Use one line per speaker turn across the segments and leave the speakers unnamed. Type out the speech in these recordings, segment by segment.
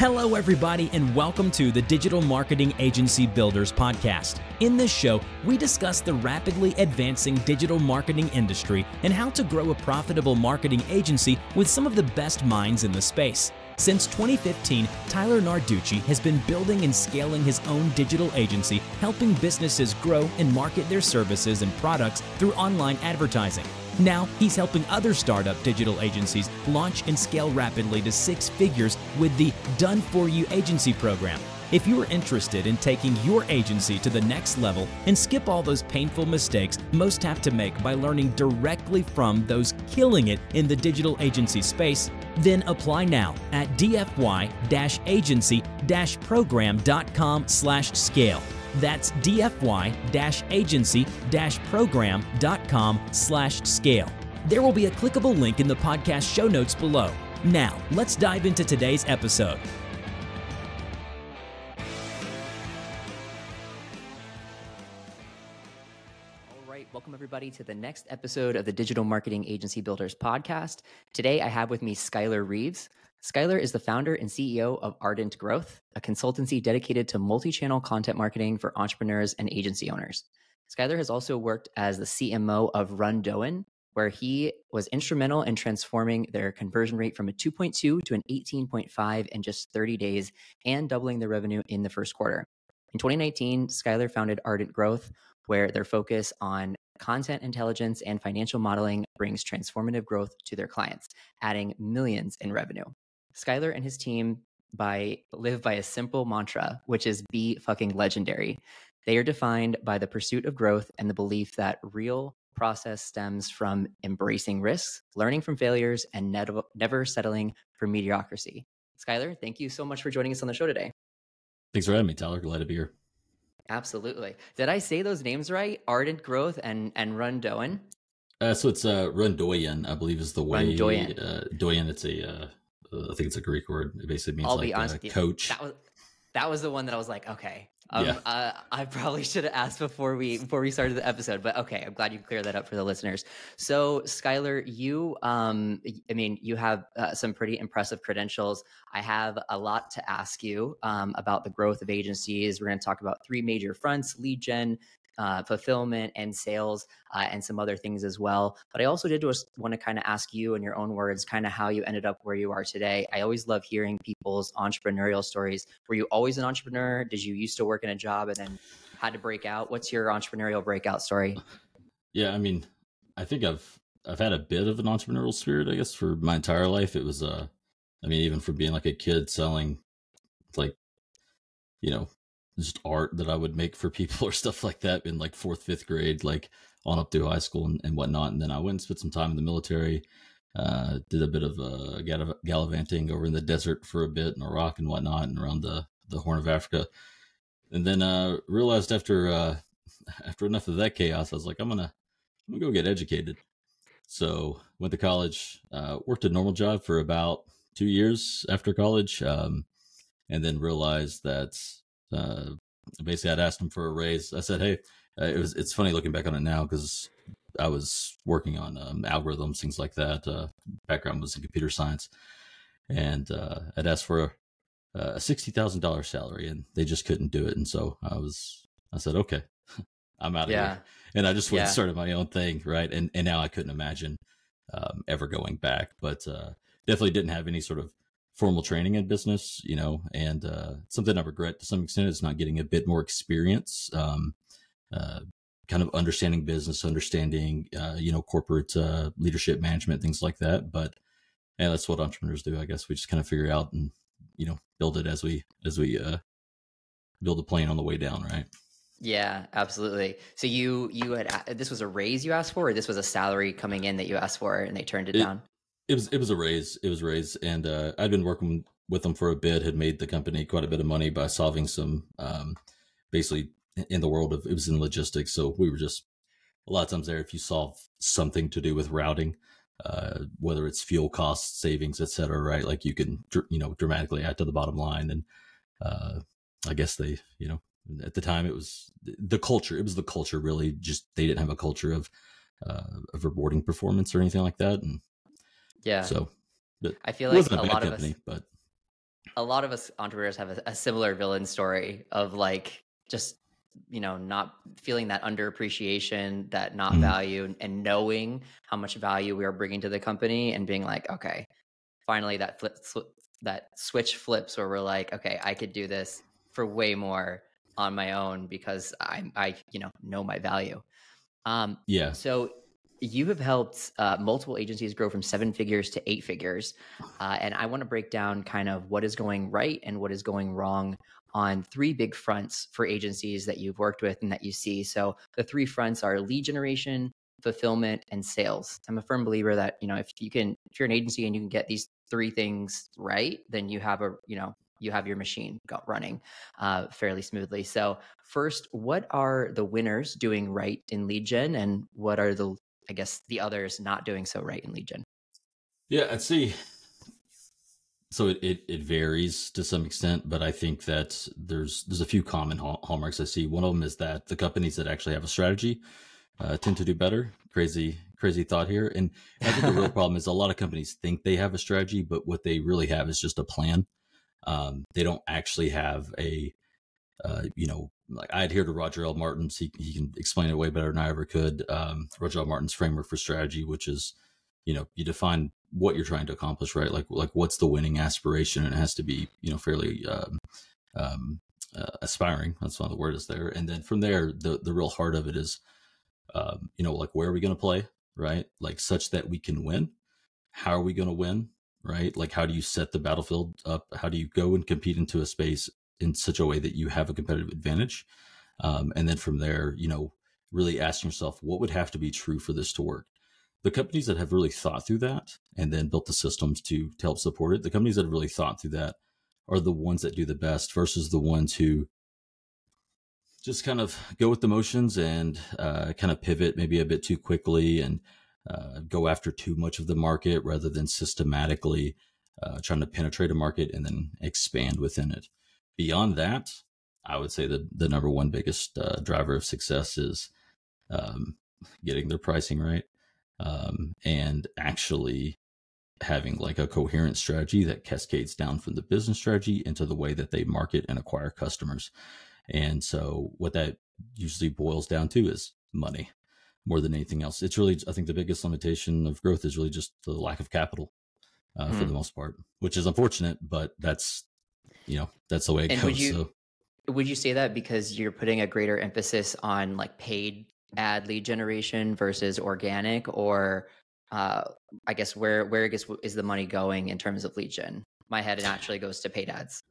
Hello, everybody, and welcome to the Digital Marketing Agency Builders Podcast. In this show, we discuss the rapidly advancing digital marketing industry and how to grow a profitable marketing agency with some of the best minds in the space. Since 2015, Tyler Narducci has been building and scaling his own digital agency, helping businesses grow and market their services and products through online advertising. Now, he's helping other startup digital agencies launch and scale rapidly to six figures with the Done For You Agency program. If you are interested in taking your agency to the next level and skip all those painful mistakes most have to make by learning directly from those killing it in the digital agency space, then apply now at dfy-agency-program.com/scale. That's dfy-agency-program.com slash scale. There will be a clickable link in the podcast show notes below. Now, let's dive into today's episode.
All right, welcome everybody to the next episode of the Digital Marketing Agency Builders podcast. Today I have with me Skyler Reeves. Skyler is the founder and CEO of Ardent Growth, a consultancy dedicated to multi channel content marketing for entrepreneurs and agency owners. Skyler has also worked as the CMO of RunDoyen, where he was instrumental in transforming their conversion rate from a 2.2 to an 18.5 in just 30 days and doubling their revenue in the first quarter. In 2019, Skyler founded Ardent Growth, where their focus on content intelligence and financial modeling brings transformative growth to their clients, adding millions in revenue. Skyler and his team by live by a simple mantra, which is be fucking legendary. They are defined by the pursuit of growth and the belief that real process stems from embracing risks, learning from failures, and never, never settling for mediocrity. Skyler, thank you so much for joining us on the show today.
Thanks for having me, Tyler. Glad to be here.
Absolutely. Did I say those names right? Ardent Growth and and RunDoyen.
Uh, so it's uh, RunDoyen, I believe, is the way.
RunDoyen.
Uh, Doyen. It's a. Uh, uh, I think it's a Greek word. It basically means
I'll
like
be honest
coach.
That was that was the one that I was like, okay. Um,
Yeah.
uh, I probably should have asked before we before we started the episode, but okay, I'm glad you cleared that up for the listeners. So, Skyler, you, um, I mean, you have uh, some pretty impressive credentials. I have a lot to ask you um, about the growth of agencies. We're going to talk about three major fronts: lead gen, uh, fulfillment, and sales, uh, and some other things as well. But I also did just want to kind of ask you, in your own words, kind of how you ended up where you are today. I always love hearing people's entrepreneurial stories. Were you always an entrepreneur? Did you used to work in a job and then had to break out? What's your entrepreneurial breakout story?
Yeah, I mean, I think I've I've had a bit of an entrepreneurial spirit, I guess, for my entire life. It was, uh, I mean, even from being like a kid selling, like, you know, just art that I would make for people or stuff like that in like fourth, fifth grade, like on up through high school and, and whatnot. And then I went and spent some time in the military. Uh, did a bit of uh, gall- gallivanting over in the desert for a bit in Iraq and whatnot, and around the the Horn of Africa. And then uh, realized after uh, after enough of that chaos, I was like, I'm gonna I'm gonna go get educated. So went to college, uh, worked a normal job for about two years after college, um, and then realized that uh, basically I'd asked him for a raise. I said, "Hey, uh, it was." It's funny looking back on it now because I was working on um, algorithms, things like that. Uh, background was in computer science, and uh, I'd asked for a, a sixty thousand dollars salary, and they just couldn't do it. And so I was, I said, "Okay, I'm out of
Yeah.
here." And I just went and started my own thing, right? And and now I couldn't imagine um, ever going back, but uh, definitely didn't have any sort of formal training in business, you know, and uh, something I regret to some extent is not getting a bit more experience, um, uh, kind of understanding business, understanding, uh, you know, corporate uh, leadership management, things like that. But yeah, that's what entrepreneurs do, I guess. We just kind of figure out and you know build it as we as we uh, build the plane on the way down, right?
Yeah, absolutely. So you you had this was a raise you asked for, or this was a salary coming in that you asked for, and they turned it,
It-
down.
It was it was a raise. It was a raise, and uh, I'd been working with them for a bit. Had made the company quite a bit of money by solving some, um, basically in the world of it was in logistics. So we were just a lot of times there. If you solve something to do with routing, uh, whether it's fuel cost savings, et cetera, right? Like you can you know dramatically add to the bottom line. And uh, I guess they you know at the time it was the culture. It was the culture really. Just they didn't have a culture of uh, of rewarding performance or anything like that, and
Yeah.
so
I feel like a
a
lot of us
but
a lot of us entrepreneurs have a, a similar villain story of like just you know not feeling that underappreciation that not mm. value and, and knowing how much value we are bringing to the company and being like okay finally that flip, that switch flips where we're like okay i could do this for way more on my own because i i you know know my value
um yeah
so you have helped uh, multiple agencies grow from seven figures to eight figures. Uh, and I want to break down kind of what is going right and what is going wrong on three big fronts for agencies that you've worked with and that you see. So the three fronts are lead generation, fulfillment, and sales. I'm a firm believer that, you know, if you can, if you're an agency and you can get these three things right, then you have a, you know, you have your machine running uh, fairly smoothly. So, first, what are the winners doing right in lead gen, and what are the I guess the others not doing so right in lead gen?
Yeah, I'd see. So it, it, it varies to some extent, but I think that there's there's a few common hallmarks I see. One of them is that the companies that actually have a strategy uh, tend to do better. Crazy crazy thought here, and I think the real problem is a lot of companies think they have a strategy, but what they really have is just a plan. Um, they don't actually have a uh, you know like I adhere to Roger L. Martin's. He, he can explain it way better than I ever could. Um, Roger L. Martin's framework for strategy, which is, you know, you define what you're trying to accomplish, right? Like, like what's the winning aspiration? And it has to be, you know, fairly um, um, uh, aspiring. That's why the word is there. And then from there, the the real heart of it is, um, you know, like where are we going to play, right? Like such that we can win. How are we going to win? Right? Like, how do you set the battlefield up? How do you go and compete into a space in such a way that you have a competitive advantage. Um, and then from there, you know, really asking yourself, what would have to be true for this to work? The companies that have really thought through that and then built the systems to, to help support it, the companies that have really thought through that are the ones that do the best versus the ones who just kind of go with the motions and uh, kind of pivot maybe a bit too quickly and uh, go after too much of the market rather than systematically uh, trying to penetrate a market and then expand within it beyond that, I would say the the number one biggest uh, driver of success is um, getting their pricing right um, and actually having like a coherent strategy that cascades down from the business strategy into the way that they market and acquire customers. And so what that usually boils down to is money more than anything else. It's really, I think the biggest limitation of growth is really just the lack of capital uh, mm. for hmm. the most part, which is unfortunate, but that's you know that's the way it and goes.
Would you, so. would you say that because you're putting a greater emphasis on like paid ad lead generation versus organic, or uh, I guess where where I guess is the money going in terms of lead gen? My head naturally goes to paid ads.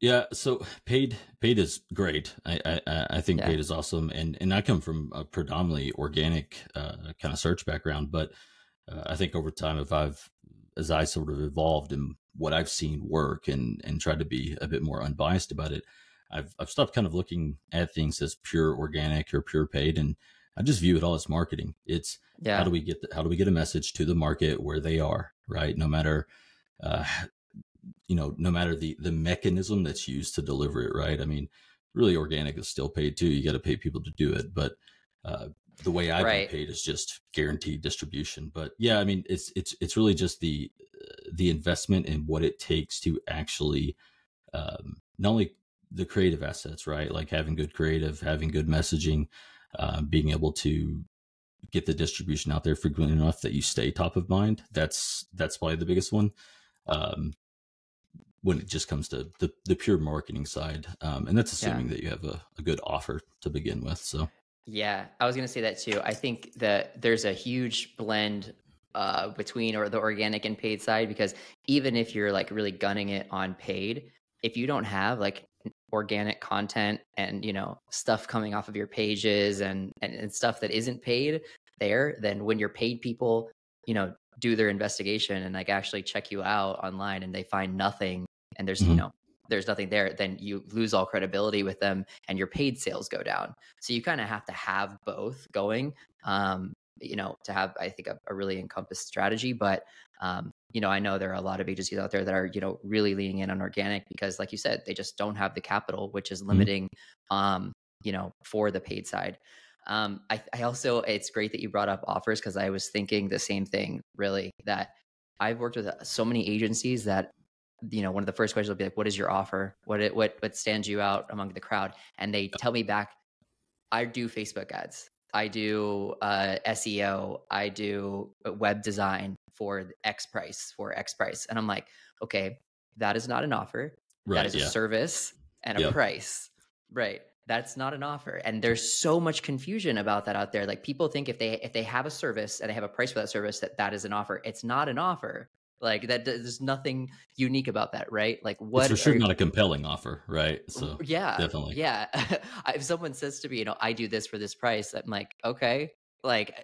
Yeah, so paid paid is great. I I, I think yeah. paid is awesome, and and I come from a predominantly organic uh, kind of search background, but uh, I think over time, if I've as I sort of evolved and what I've seen work and and tried to be a bit more unbiased about it, I've I've stopped kind of looking at things as pure organic or pure paid, and I just view it all as marketing. It's yeah. how do we get the, how do we get a message to the market where they are, right? No matter, uh, you know, no matter the the mechanism that's used to deliver it, right? I mean, really, organic is still paid too. You got to pay people to do it, but uh, the way I've right. been paid is just guaranteed distribution. But yeah, I mean, it's it's it's really just the the investment in what it takes to actually um, not only the creative assets, right? Like having good creative, having good messaging, uh, being able to get the distribution out there frequently enough that you stay top of mind. That's that's probably the biggest one. Um, when it just comes to the, the pure marketing side, um, and that's assuming yeah. that you have a, a good offer to begin with. So
yeah, I was going to say that too. I think that there's a huge blend uh, between or the organic and paid side because even if you're like really gunning it on paid, if you don't have like organic content and you know stuff coming off of your pages and, and and stuff that isn't paid there, then when your paid people, you know, do their investigation and like actually check you out online and they find nothing and there's mm-hmm. you know there's nothing there, then you lose all credibility with them and your paid sales go down. So you kind of have to have both going, um, you know, to have, I think, a, a really encompassed strategy. But, um, you know, I know there are a lot of agencies out there that are, you know, really leaning in on organic because, like you said, they just don't have the capital, which is mm-hmm. limiting, mm-hmm. um, you know, for the paid side. Um, I, I also, it's great that you brought up offers because I was thinking the same thing, really, that I've worked with uh, so many agencies that you know, one of the first questions will be like, "What is your offer? What it, what what stands you out among the crowd?" And they tell me back, "I do Facebook ads. I do uh, SEO. I do web design for X price for X price." And I'm like, "Okay, that is not an offer.
Right.
that is
yeah.
a service and a
Yep.
price." Right. That's not an offer. And there's so much confusion about that out there. Like people think if they if they have a service and they have a price for that service that that is an offer. It's not an offer. Like that there's nothing unique about that, right? Like what
it's for sure not a compelling offer, right? So
yeah,
definitely.
Yeah. if someone says to me, you know, I do this for this price, I'm like, okay. Like eh,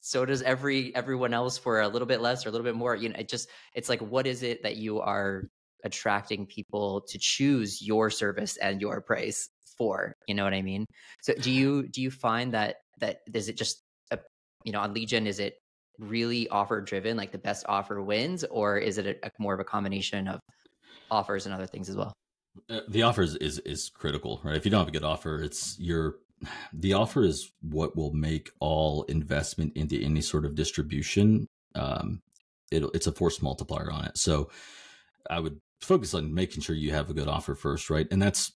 so does every everyone else for a little bit less or a little bit more. You know, it just it's like what is it that you are attracting people to choose your service and your price for? You know what I mean? So do you do you find that that is it just a, you know on lead gen is it really offer driven like the best offer wins or is it a, a more of a combination of offers and other things as well?
Uh, the offers is, is critical, right? If you don't have a good offer, it's your the offer is what will make all investment into any sort of distribution. Um, it, it's a force multiplier on it. So I would focus on making sure you have a good offer first, right? And that's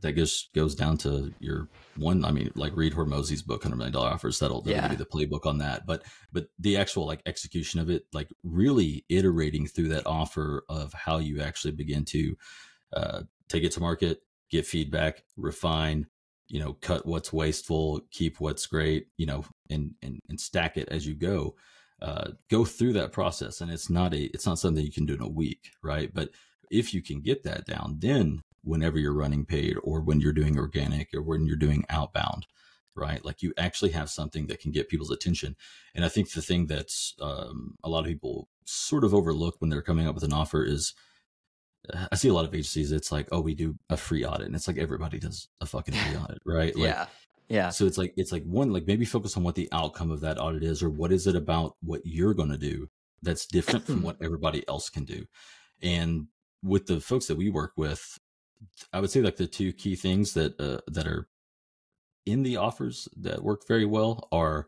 that goes goes down to your one. I mean, like read Hormozi's book, Hundred Million Dollar Offers. That'll, that'll
Yeah.
give you the playbook on that. But but the actual like execution of it, like really iterating through that offer of how you actually begin to uh, take it to market, get feedback, refine, you know, cut what's wasteful, keep what's great, you know, and and and stack it as you go. Uh, go through that process, and it's not a it's not something you can do in a week, right? But if you can get that down, then whenever you're running paid or when you're doing organic or when you're doing outbound, right? Like you actually have something that can get people's attention. And I think the thing that's um, a lot of people sort of overlook when they're coming up with an offer is I see a lot of agencies. It's like, oh, we do a free audit, and it's like everybody does a fucking free audit, right? Like,
yeah. Yeah.
So it's like it's like one like maybe focus on what the outcome of that audit is, or what is it about what you're going to do that's different from what everybody else can do. And with the folks that we work with, I would say like the two key things that uh, that are in the offers that work very well are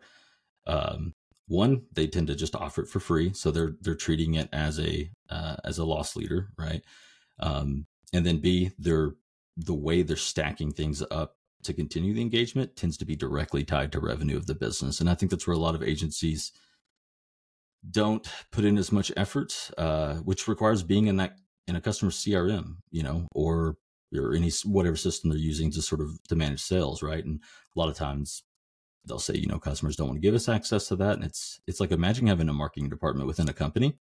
um, one they tend to just offer it for free, so they're they're treating it as a uh, as a loss leader, right? Um, and then B, they're the way they're stacking things up to continue the engagement tends to be directly tied to revenue of the business, and I think that's where a lot of agencies don't put in as much effort, uh, which requires being in that in a customer CRM, you know, or or any whatever system they're using to sort of to manage sales, right? And a lot of times they'll say, you know, customers don't want to give us access to that, and it's it's like imagine having a marketing department within a company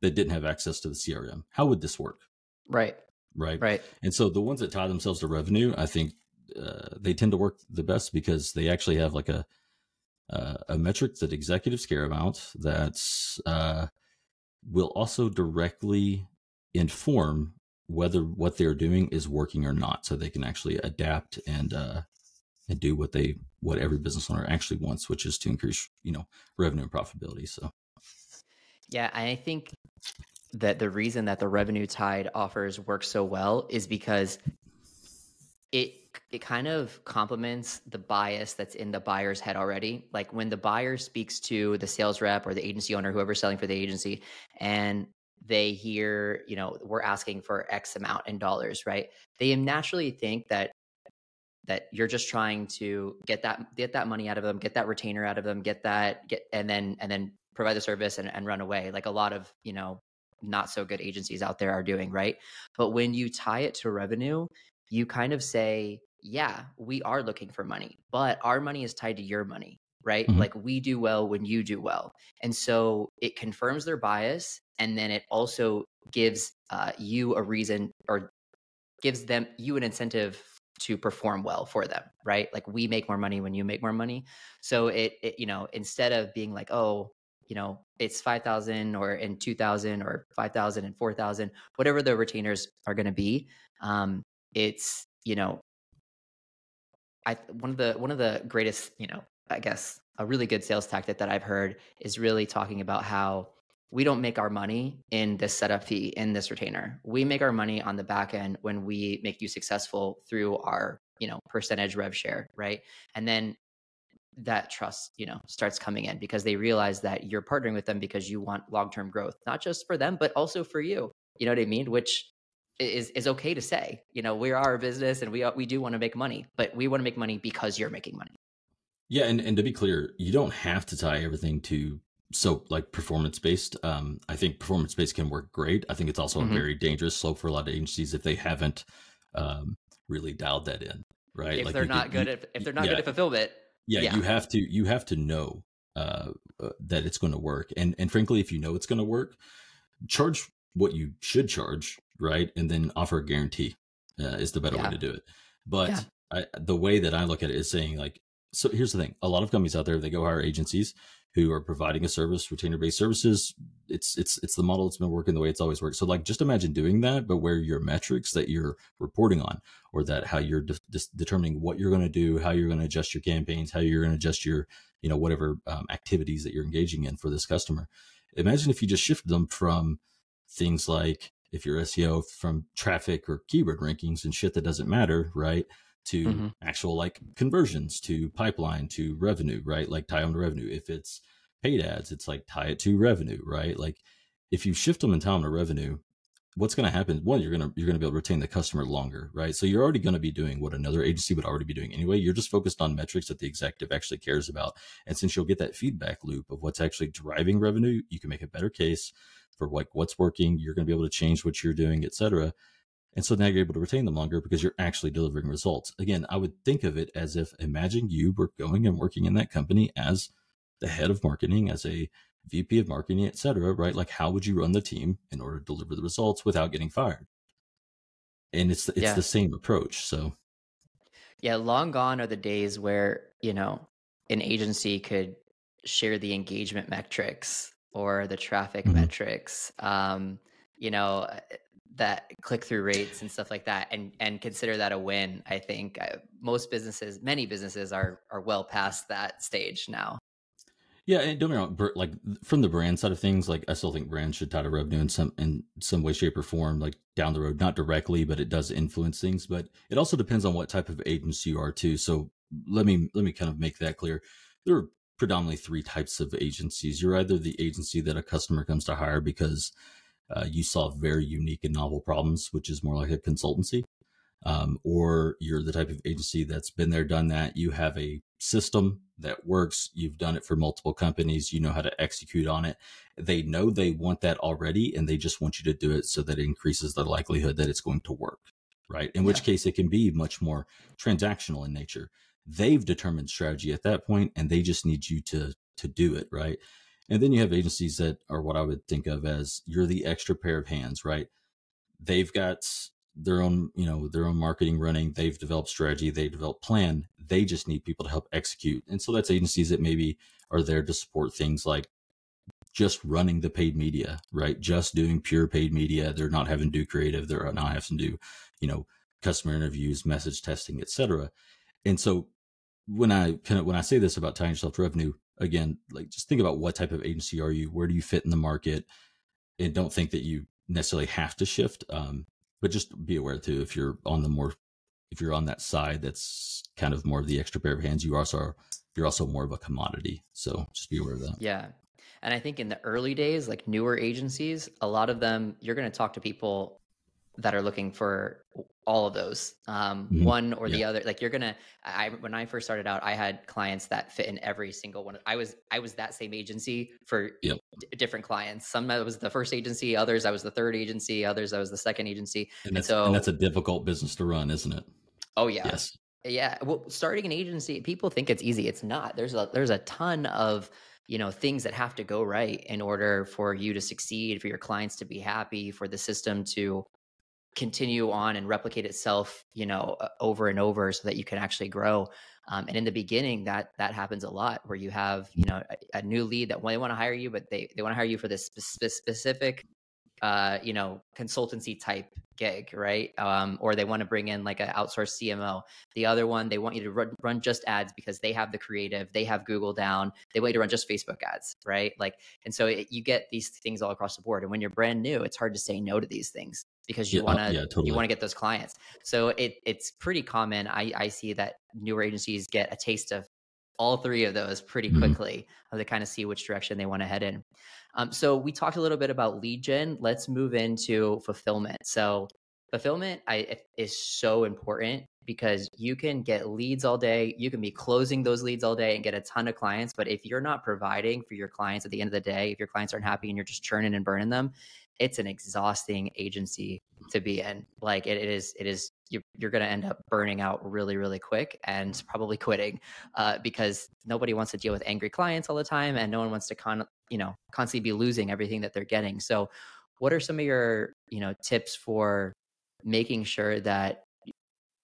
that didn't have access to the CRM. How would this work,
Right.
right?
Right.
And so the ones that tie themselves to revenue, I think uh, they tend to work the best because they actually have like a uh, a metric that executives care about that uh, will also directly inform whether what they're doing is working or not, so they can actually adapt and uh, and do what they what every business owner actually wants, which is to increase you know revenue and profitability. So
Yeah, I think that the reason that the revenue tied offers work so well is because it it kind of complements the bias that's in the buyer's head already. Like when the buyer speaks to the sales rep or the agency owner, whoever's selling for the agency, and they hear, you know, we're asking for X amount in dollars, right? They naturally think that that you're just trying to get that get that money out of them, get that retainer out of them, get that get and then and then provide the service and, and run away. Like a lot of, you know, not so good agencies out there are doing, right? But when you tie it to revenue, you kind of say, yeah, we are looking for money, but our money is tied to your money, right?
Mhm.
Like we do well when you do well. And so it confirms their bias. And then it also gives uh, you a reason or gives them you an incentive to perform well for them right? Like we make more money when you make more money. So it, it you know instead of being like oh you know it's 5000 or in 2000 or 5000 and 4000 whatever the retainers are going to be um it's you know i one of the one of the greatest you know i guess a really good sales tactic that i've heard is really talking about how we don't make our money in this setup fee in this retainer we make our money on the back end when we make you successful through our you know percentage rev share right and then that trust you know starts coming in because they realize that you're partnering with them because you want long-term growth not just for them but also for you You know what I mean? Which is is okay to say. You know, we are a business and we we do want to make money, but we want to make money because you're making money.
Yeah, and, and to be clear, you don't have to tie everything to so like performance based. Um, I think performance based can work great. I think it's also mm-hmm. a very dangerous slope for a lot of agencies if they haven't um, really dialed that in, right?
If like they're not good you, at if they're not yeah, good at fulfillment.
Yeah, yeah, you have to you have to know uh, uh, that it's going to work, and and frankly, if you know it's going to work, charge what you should charge, right, and then offer a guarantee uh, is the better yeah. way to do it. But. I, the way that I look at it is saying like, so here's the thing: a lot of companies out there they go hire agencies who are providing a service, retainer based services. It's it's it's the model that's been working the way it's always worked. So like, just imagine doing that, but where your metrics that you're reporting on, or that how you're de- de- determining what you're going to do, how you're going to adjust your campaigns, how you're going to adjust your you know whatever um, activities that you're engaging in for this customer. Imagine if you just shifted them from things like if you're SEO from traffic or keyword rankings and shit that doesn't matter, right? To mm-hmm. actual like conversions to pipeline to revenue, right? Like tie them to revenue. If it's paid ads, it's like tie it to revenue, right? Like if you shift them and tie them to revenue, what's going to happen? One, you're going to you're going to be able to retain the customer longer, right? So you're already going to be doing what another agency would already be doing anyway. You're just focused on metrics that the executive actually cares about, and since you'll get that feedback loop of what's actually driving revenue, you can make a better case for like what's working. You're going to be able to change what you're doing, etc. And so now you're able to retain them longer because you're actually delivering results. Again, I would think of it as if imagine you were going and working in that company as the head of marketing, as a VP of marketing, etc. Right? Like, how would you run the team in order to deliver the results without getting fired? And it's it's yeah. the same approach. So,
yeah, long gone are the days where you know an agency could share the engagement metrics or the traffic mm-hmm. metrics, um, you know, that click through rates and stuff like that, and and consider that a win. I think uh, most businesses, many businesses, are are well past that stage now.
Yeah, and don't get me wrong. Like from the brand side of things, like I still think brands should tie to revenue in some in some way, shape, or form. Like down the road, not directly, but it does influence things. But it also depends on what type of agency you are too. So let me let me kind of make that clear. There are predominantly three types of agencies. You're either the agency that a customer comes to hire because uh, you solve very unique and novel problems, which is more like a consultancy, um, or you're the type of agency that's been there, done that. You have a system that works. You've done it for multiple companies. You know how to execute on it. They know they want that already, and they just want you to do it so that it increases the likelihood that it's going to work. Right. In yeah. which case, it can be much more transactional in nature they've determined strategy at that point and they just need you to to do it right and then you have agencies that are what i would think of as you're the extra pair of hands right? They've got their own you know their own marketing running. They've developed strategy. They developed plan. They just need people to help execute. And so that's agencies that maybe are there to support things like just running the paid media right? Just doing pure paid media. They're not having to do creative. They're not having to do you know customer interviews message testing etc and so when I kind of when I say this about tying yourself to revenue, again, like just think about what type of agency are you? Where do you fit in the market? And don't think that you necessarily have to shift. Um, but just be aware too if you're on the more if you're on that side that's kind of more of the extra pair of hands, you also are you're also more of a commodity. So just be aware of that.
Yeah. And I think in the early days, like newer agencies, a lot of them, you're going to talk to people that are looking for all of those um, mm-hmm. one or yeah. the other like you're gonna i when i first started out i had clients that fit in every single one i was i was that same agency for yep. d- different clients. Some i was the first agency others i was the third agency others i was the second agency
and, and so and that's a difficult business to run isn't it?
Oh yeah. Yes. Yeah. Well starting an agency people think it's easy. It's not. There's a there's a ton of you know things that have to go right in order for you to succeed for your clients to be happy for the system to continue on and replicate itself you know over and over so that you can actually grow um, and in the beginning that that happens a lot where you have you know a, a new lead that they want to hire you but they they want to hire you for this spe- specific uh, you know, consultancy type gig, right? Um, or they want to bring in like an outsourced CMO. The other one, they want you to run, run just ads because they have the creative, they have Google down, they want you to run just Facebook ads, right? Like, and so it, you get these things all across the board. And when you're brand new, it's hard to say no to these things because you yeah, want to yeah, totally. you want to get those clients. So it it's pretty common. I I see that newer agencies get a taste of all three of those pretty
Mhm.
quickly uh, to kind of see which direction they want to head in. Um, so we talked a little bit about lead gen. Let's move into fulfillment. So fulfillment I, is so important because you can get leads all day. You can be closing those leads all day and get a ton of clients. But if you're not providing for your clients at the end of the day, if your clients aren't happy and you're just churning and burning them, it's an exhausting agency to be in. Like it, it is, it is. You're, you're going to end up burning out really, really quick and probably quitting uh, because nobody wants to deal with angry clients all the time, and no one wants to con, you know, constantly be losing everything that they're getting. So, what are some of your, you know, tips for making sure that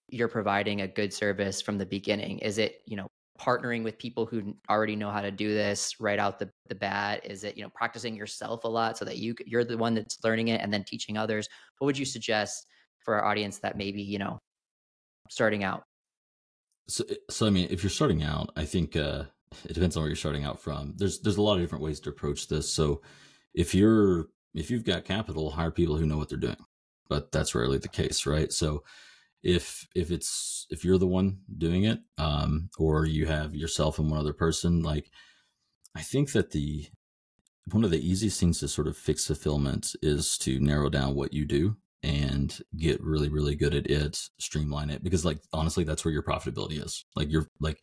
you're providing a good service from the beginning? Is it, you know, partnering with people who already know how to do this right out the, the bat? Is it, you know, practicing yourself a lot so that you you're the one that's learning it and then teaching others? What would you suggest for our audience that maybe, you know, starting out?
So, so I mean, if you're starting out, I think uh, it depends on where you're starting out from. There's there's a lot of different ways to approach this. So, if you're if you've got capital, hire people who know what they're doing. But that's rarely the case, right? So, if if it's if you're the one doing it, um, or you have yourself and one other person, like I think that the one of the easiest things to sort of fix fulfillment is to narrow down what you do and get really really good at it streamline it because like honestly that's where your profitability is. Like you're like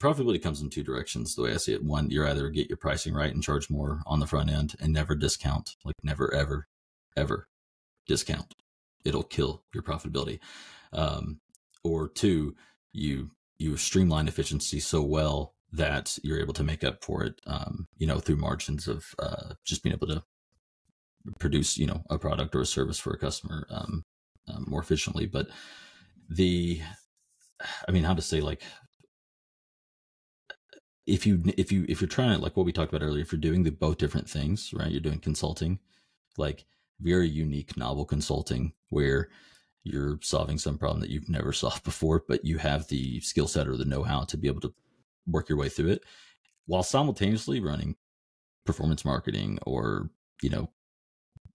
profitability comes in two directions the way i see it. One you're either get your pricing right and charge more on the front end and never discount like never ever ever discount it'll kill your profitability. Um, or two you you streamline efficiency so well that you're able to make up for it um, you know through margins of uh, just being able to produce you know a product or a service for a customer um, um, more efficiently. But the i mean how to say like if you if you if you're trying to like what we talked about earlier if you're doing the both different things right you're doing consulting like very unique novel consulting where you're solving some problem that you've never solved before but you have the skill set or the know-how to be able to work your way through it while simultaneously running performance marketing or you know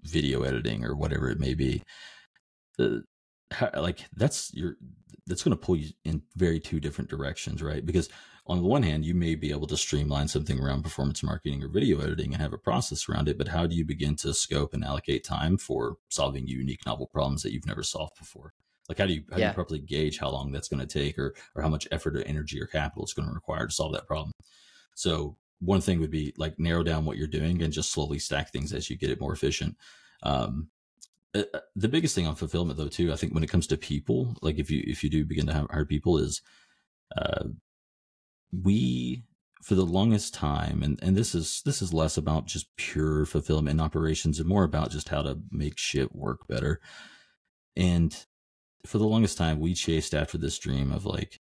video editing or whatever it may be. Uh, how, like that's your that's going to pull you in very two different directions right? Because on the one hand you may be able to streamline something around performance marketing or video editing and have a process around it but how do you begin to scope and allocate time for solving unique novel problems that you've never solved before? Like how do you how do you properly gauge how long that's going to take or or how much effort or energy or capital it's going to require to solve that problem? So one thing would be like narrow down what you're doing and just slowly stack things as you get it more efficient. Um uh, uh, the biggest thing on fulfillment though too i think when it comes to people like if you if you do begin to have- hire people is uh we for the longest time and and this is this is less about just pure fulfillment and operations and more about just how to make shit work better. And for the longest time we chased after this dream of like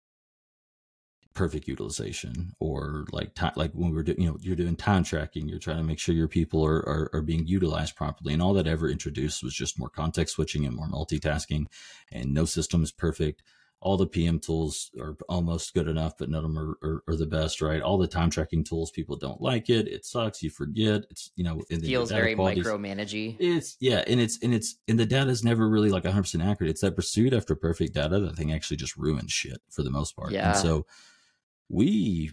perfect utilization or like time like when we're doing you know you're doing time tracking you're trying to make sure your people are, are are being utilized properly and all that ever introduced was just more context switching and more multitasking and no system is perfect all the pm tools are almost good enough but none of them are, are, are the best right all the time tracking tools people don't like it it sucks you forget it's you know the
Feels very micromanagey.
it's yeah, and it's and it's and the data is never really like 100 percent accurate. It's that pursuit after perfect data that thing actually just ruins shit for the most part.
Yeah.
And so we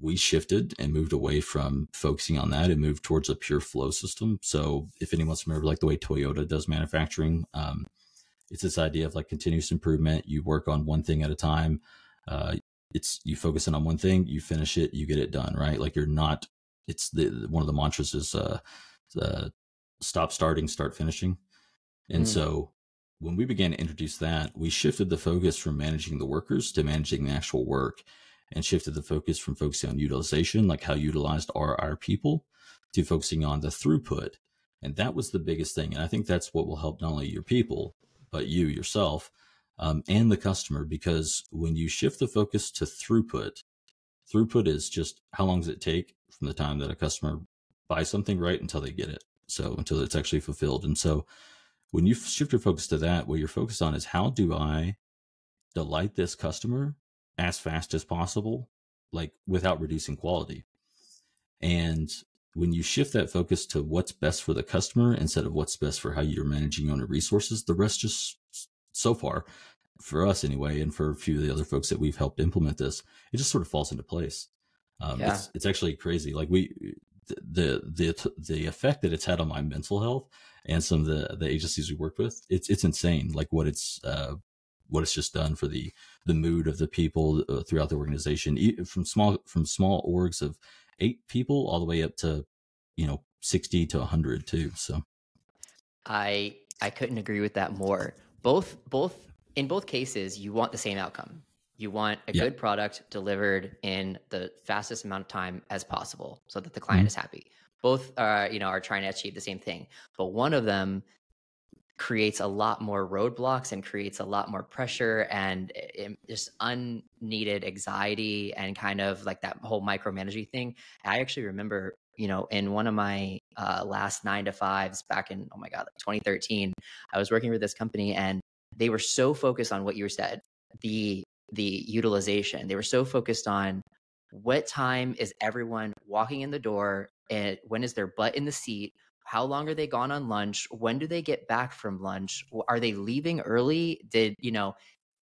we shifted and moved away from focusing on that and moved towards a pure flow system. So if anyone's familiar with like the way Toyota does manufacturing, um, it's this idea of like continuous improvement. You work on one thing at a time. Uh, it's you focus in on one thing, you finish it, you get it done, right? Like you're not. It's the one of the mantras is uh, uh stop starting, start finishing. And
Mm.
so when we began to introduce that, we shifted the focus from managing the workers to managing the actual work and shifted the focus from focusing on utilization, like how utilized are our people, to focusing on the throughput. And that was the biggest thing. And I think that's what will help not only your people, but you yourself um, and the customer. Because when you shift the focus to throughput, throughput is just how long does it take from the time that a customer buys something right until they get it. So until it's actually fulfilled. And so when you shift your focus to that, what you're focused on is how do I delight this customer as fast as possible, like without reducing quality. And when you shift that focus to what's best for the customer instead of what's best for how you're managing your own resources, the rest just so far for us anyway, and for a few of the other folks that we've helped implement this, it just sort of falls into place. Um, yeah. it's, it's actually crazy. Like we, the, the, the effect that it's had on my mental health and some of the, the agencies we worked with, it's, it's insane. Like what it's, uh, what it's just done for the, the mood of the people uh, throughout the organization, from small, from small orgs of eight people all the way up to, you know, 60 to 100 too. So
I, I couldn't agree with that more. Both, both, in both cases, you want the same outcome you want a good product delivered in the fastest amount of time as possible so that the client mm-hmm. is happy. Both are, you know, are trying to achieve the same thing. But one of them creates a lot more roadblocks and creates a lot more pressure and eh, eh, just unneeded anxiety and kind of like that whole micromanaging thing. I actually remember, you know, in one of my uh, last nine to fives back in, oh my God, like 2013, I was working with this company and they were so focused on what you said the the utilization. They were so focused on what time is everyone walking in the door and when is their butt in the seat? How long are they gone on lunch? When do they get back from lunch? Are they leaving early? Did, you know,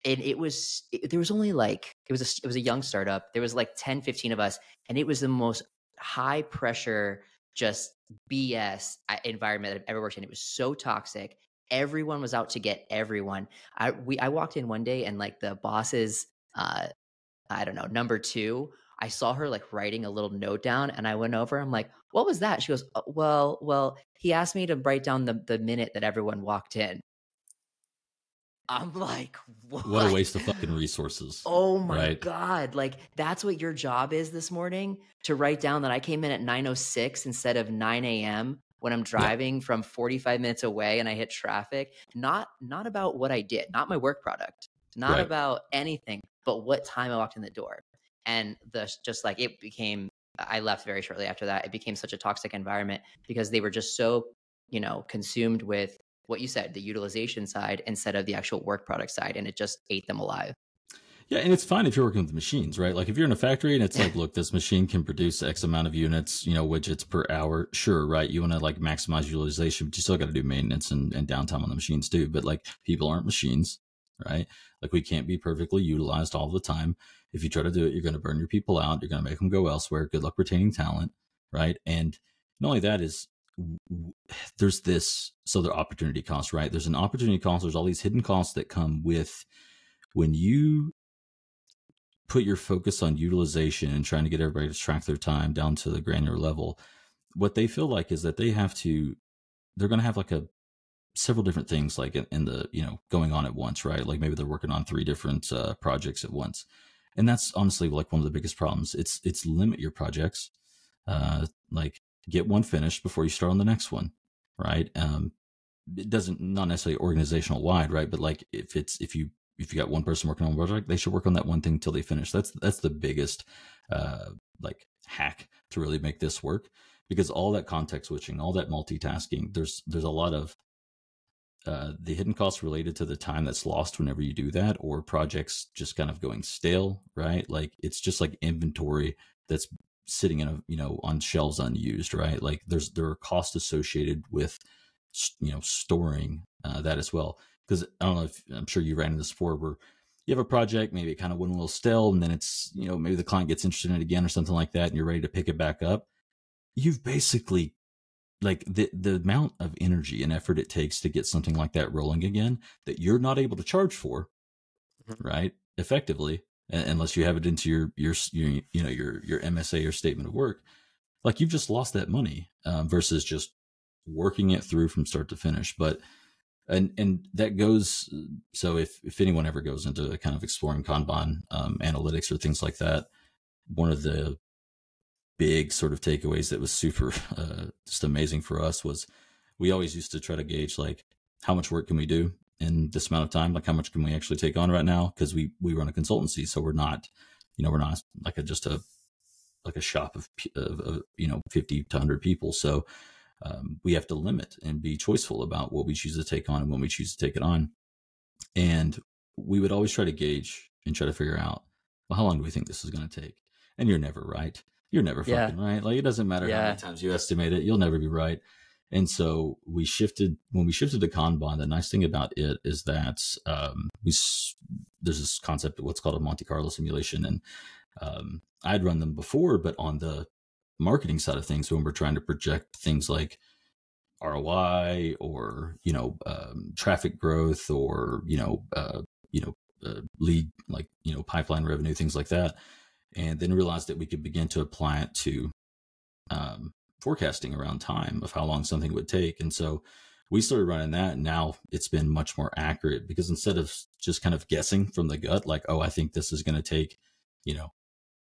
and it was it, there was only like it was a it was a young startup. There was like 10 15 of us and it was the most high pressure just BS uh, environment I've ever worked in. It was so toxic everyone was out to get everyone. I we I walked in one day and like the boss's uh I don't know, number 2, I saw her like writing a little note down and I went over I'm like, "What was that?" She goes, oh, "Well, well, he asked me to write down the the minute that everyone walked in." I'm like, what?
what? a waste of fucking resources.
Oh my right? god! Like that's what your job is this morning to write down that I came in at 9:06 instead of 9 a.m when I'm driving yeah. from 45 minutes away and I hit traffic. Not not about what I did, not my work product, not right. about anything, but what time I walked in the door. And the just like it became I left very shortly after that. It became such a toxic environment because they were just so, you know, consumed with what you said, the utilization side instead of the actual work product side and it just ate them alive.
Yeah, and it's fine if you're working with machines, right? Like if you're in a factory and it's like, look, this machine can produce X amount of units, you know, widgets per hour. Sure, right? You want to like maximize utilization, but you still got to do maintenance and, and downtime on the machines too. But like people aren't machines, right? Like we can't be perfectly utilized all the time. If you try to do it, you're going to burn your people out. You're going to make them go elsewhere. Good luck retaining talent, right? And not only that is there's this so the opportunity cost, right? There's an opportunity cost. There's all these hidden costs that come with when you put your focus on utilization and trying to get everybody to track their time down to the granular level, what they feel like is that they have to, they're going to have like a several different things like in, in, the, you know, going on at once, right? Like maybe they're working on three different uh, projects at once. And that's honestly like one of the biggest problems. It's, it's limit your projects, uh, like get one finished before you start on the next one, right? Um, it doesn't not necessarily organizational wide, right? But like if it's if you if you got one person working on a project, they should work on that one thing until they finish. That's that's the biggest uh, like hack to really make this work because all that context switching, all that multitasking, there's there's a lot of uh, the hidden costs related to the time that's lost whenever you do that, or projects just kind of going stale, right? Like it's just like inventory that's sitting in a you know on shelves unused, right? Like there's there are costs associated with you know storing uh, that as well because I don't know if I'm sure you ran into this before where you have a project, maybe it kind of went a little stale, and then it's, you know, maybe the client gets interested in it again or something like that, and you're ready to pick it back up. You've basically like the the amount of energy and effort it takes to get something like that rolling again that you're not able to charge for, mm-hmm. right? Effectively, unless you have it into your, your your you know your your MSA or statement of work, like you've just lost that money um, versus just working it through from start to finish. But and and that goes so if if anyone ever goes into kind of exploring kanban um, analytics or things like that one of the big sort of takeaways that was super uh, just amazing for us was we always used to try to gauge like how much work can we do in this amount of time like how much can we actually take on right now because we we run a consultancy so we're not you know we're not like a just a like a shop of, of, of you know 50 to 100 people so um, we have to limit and be choiceful about what we choose to take on and when we choose to take it on. And we would always try to gauge and try to figure out, well, how long do we think this is going to take? And you're never right. You're never fucking yeah. right. Like it doesn't matter yeah. how many times you estimate it, you'll never be right. And so we shifted when we shifted to Kanban. The nice thing about it is that um, we there's this concept of what's called a Monte Carlo simulation, and um, I'd run them before, but on the marketing side of things, when we're trying to project things like ROI or you know um, traffic growth or you know uh, you know uh, lead like you know pipeline revenue things like that, and then realized that we could begin to apply it to um, forecasting around time of how long something would take, and so we started running that. And now it's been much more accurate because instead of just kind of guessing from the gut, like oh I think this is going to take you know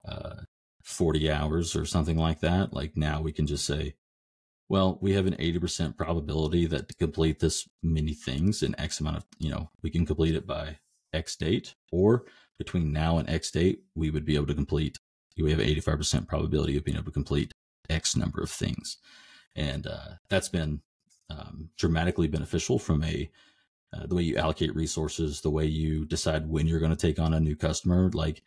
uh, 40 hours or something like that. Like now we can just say, well, we have an 80% probability that to complete this many things in X amount of, you know, we can complete it by X date, or between now and X date, we would be able to complete, we have 85% probability of being able to complete X number of things. And uh, that's been um, dramatically beneficial from a, uh, the way you allocate resources, the way you decide when you're going to take on a new customer. Like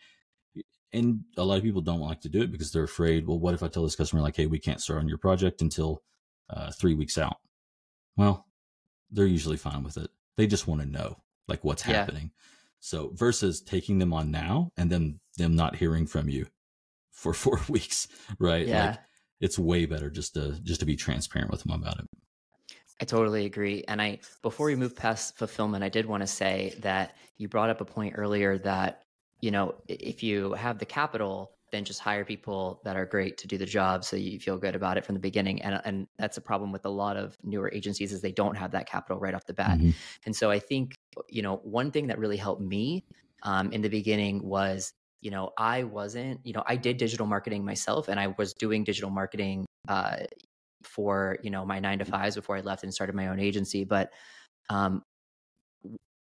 and a lot of people don't like to do it because they're afraid well what if i tell this customer like hey we can't start on your project until uh, three weeks out well they're usually fine with it they just want to know like what's yeah. happening so versus taking them on now and then them not hearing from you for four weeks right
yeah. like
it's way better just to just to be transparent with them about it
I totally agree. And I before we move past fulfillment, I did want to say that you brought up a point earlier that you know, if you have the capital, then just hire people that are great to do the job so you feel good about it from the beginning. And and that's a problem with a lot of newer agencies is they don't have that capital right off the bat. Mm-hmm. and so i think you know one thing that really helped me um, in the beginning was you know i wasn't you know i did digital marketing myself and i was doing digital marketing uh, for you know my nine to fives before i left and started my own agency. But um,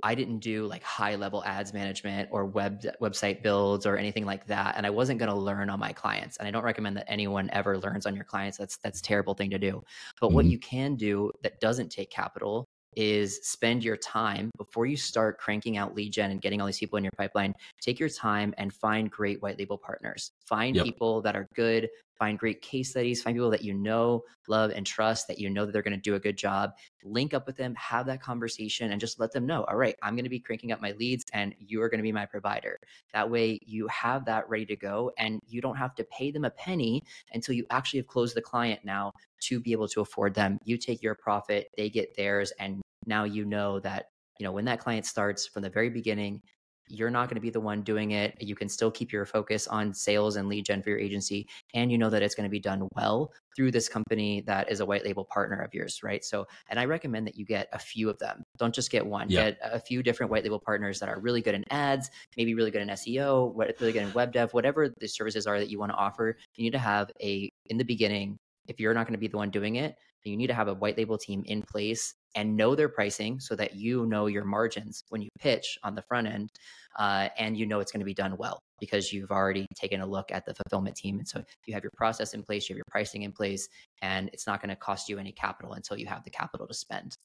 I didn't do like high level ads management or web website builds or anything like that and I wasn't going to learn on my clients and I don't recommend that anyone ever learns on your clients that's that's a terrible thing to do but mm-hmm. what you can do that doesn't take capital is spend your time before you start cranking out lead gen and getting all these people in your pipeline take your time and find great white label partners find yep. people that are good find great case studies, find people that you know, love, and trust that you know that they're going to do a good job. Link up with them, have that conversation, and just let them know, all right, I'm going to be cranking up my leads and you are going to be my provider. That way you have that ready to go and you don't have to pay them a penny until you actually have closed the client now to be able to afford them. You take your profit, they get theirs, and now you know that you know when that client starts from the very beginning you're not going to be the one doing it. You can still keep your focus on sales and lead gen for your agency. And you know that it's going to be done well through this company that is a white label partner of yours, right? So, and I recommend that you get a few of them. Don't just get one. Yeah. Get a few different white label partners that are really good in ads, maybe really good in SEO, really good in web dev, whatever the services are that you want to offer. You need to have a, in the beginning, if you're not going to be the one doing it, you need to have a white label team in place and know their pricing so that you know your margins when you pitch on the front end uh, and you know it's going to be done well because you've already taken a look at the fulfillment team. And so if you have your process in place you have your pricing in place and it's not going to cost you any capital until you have the capital to spend.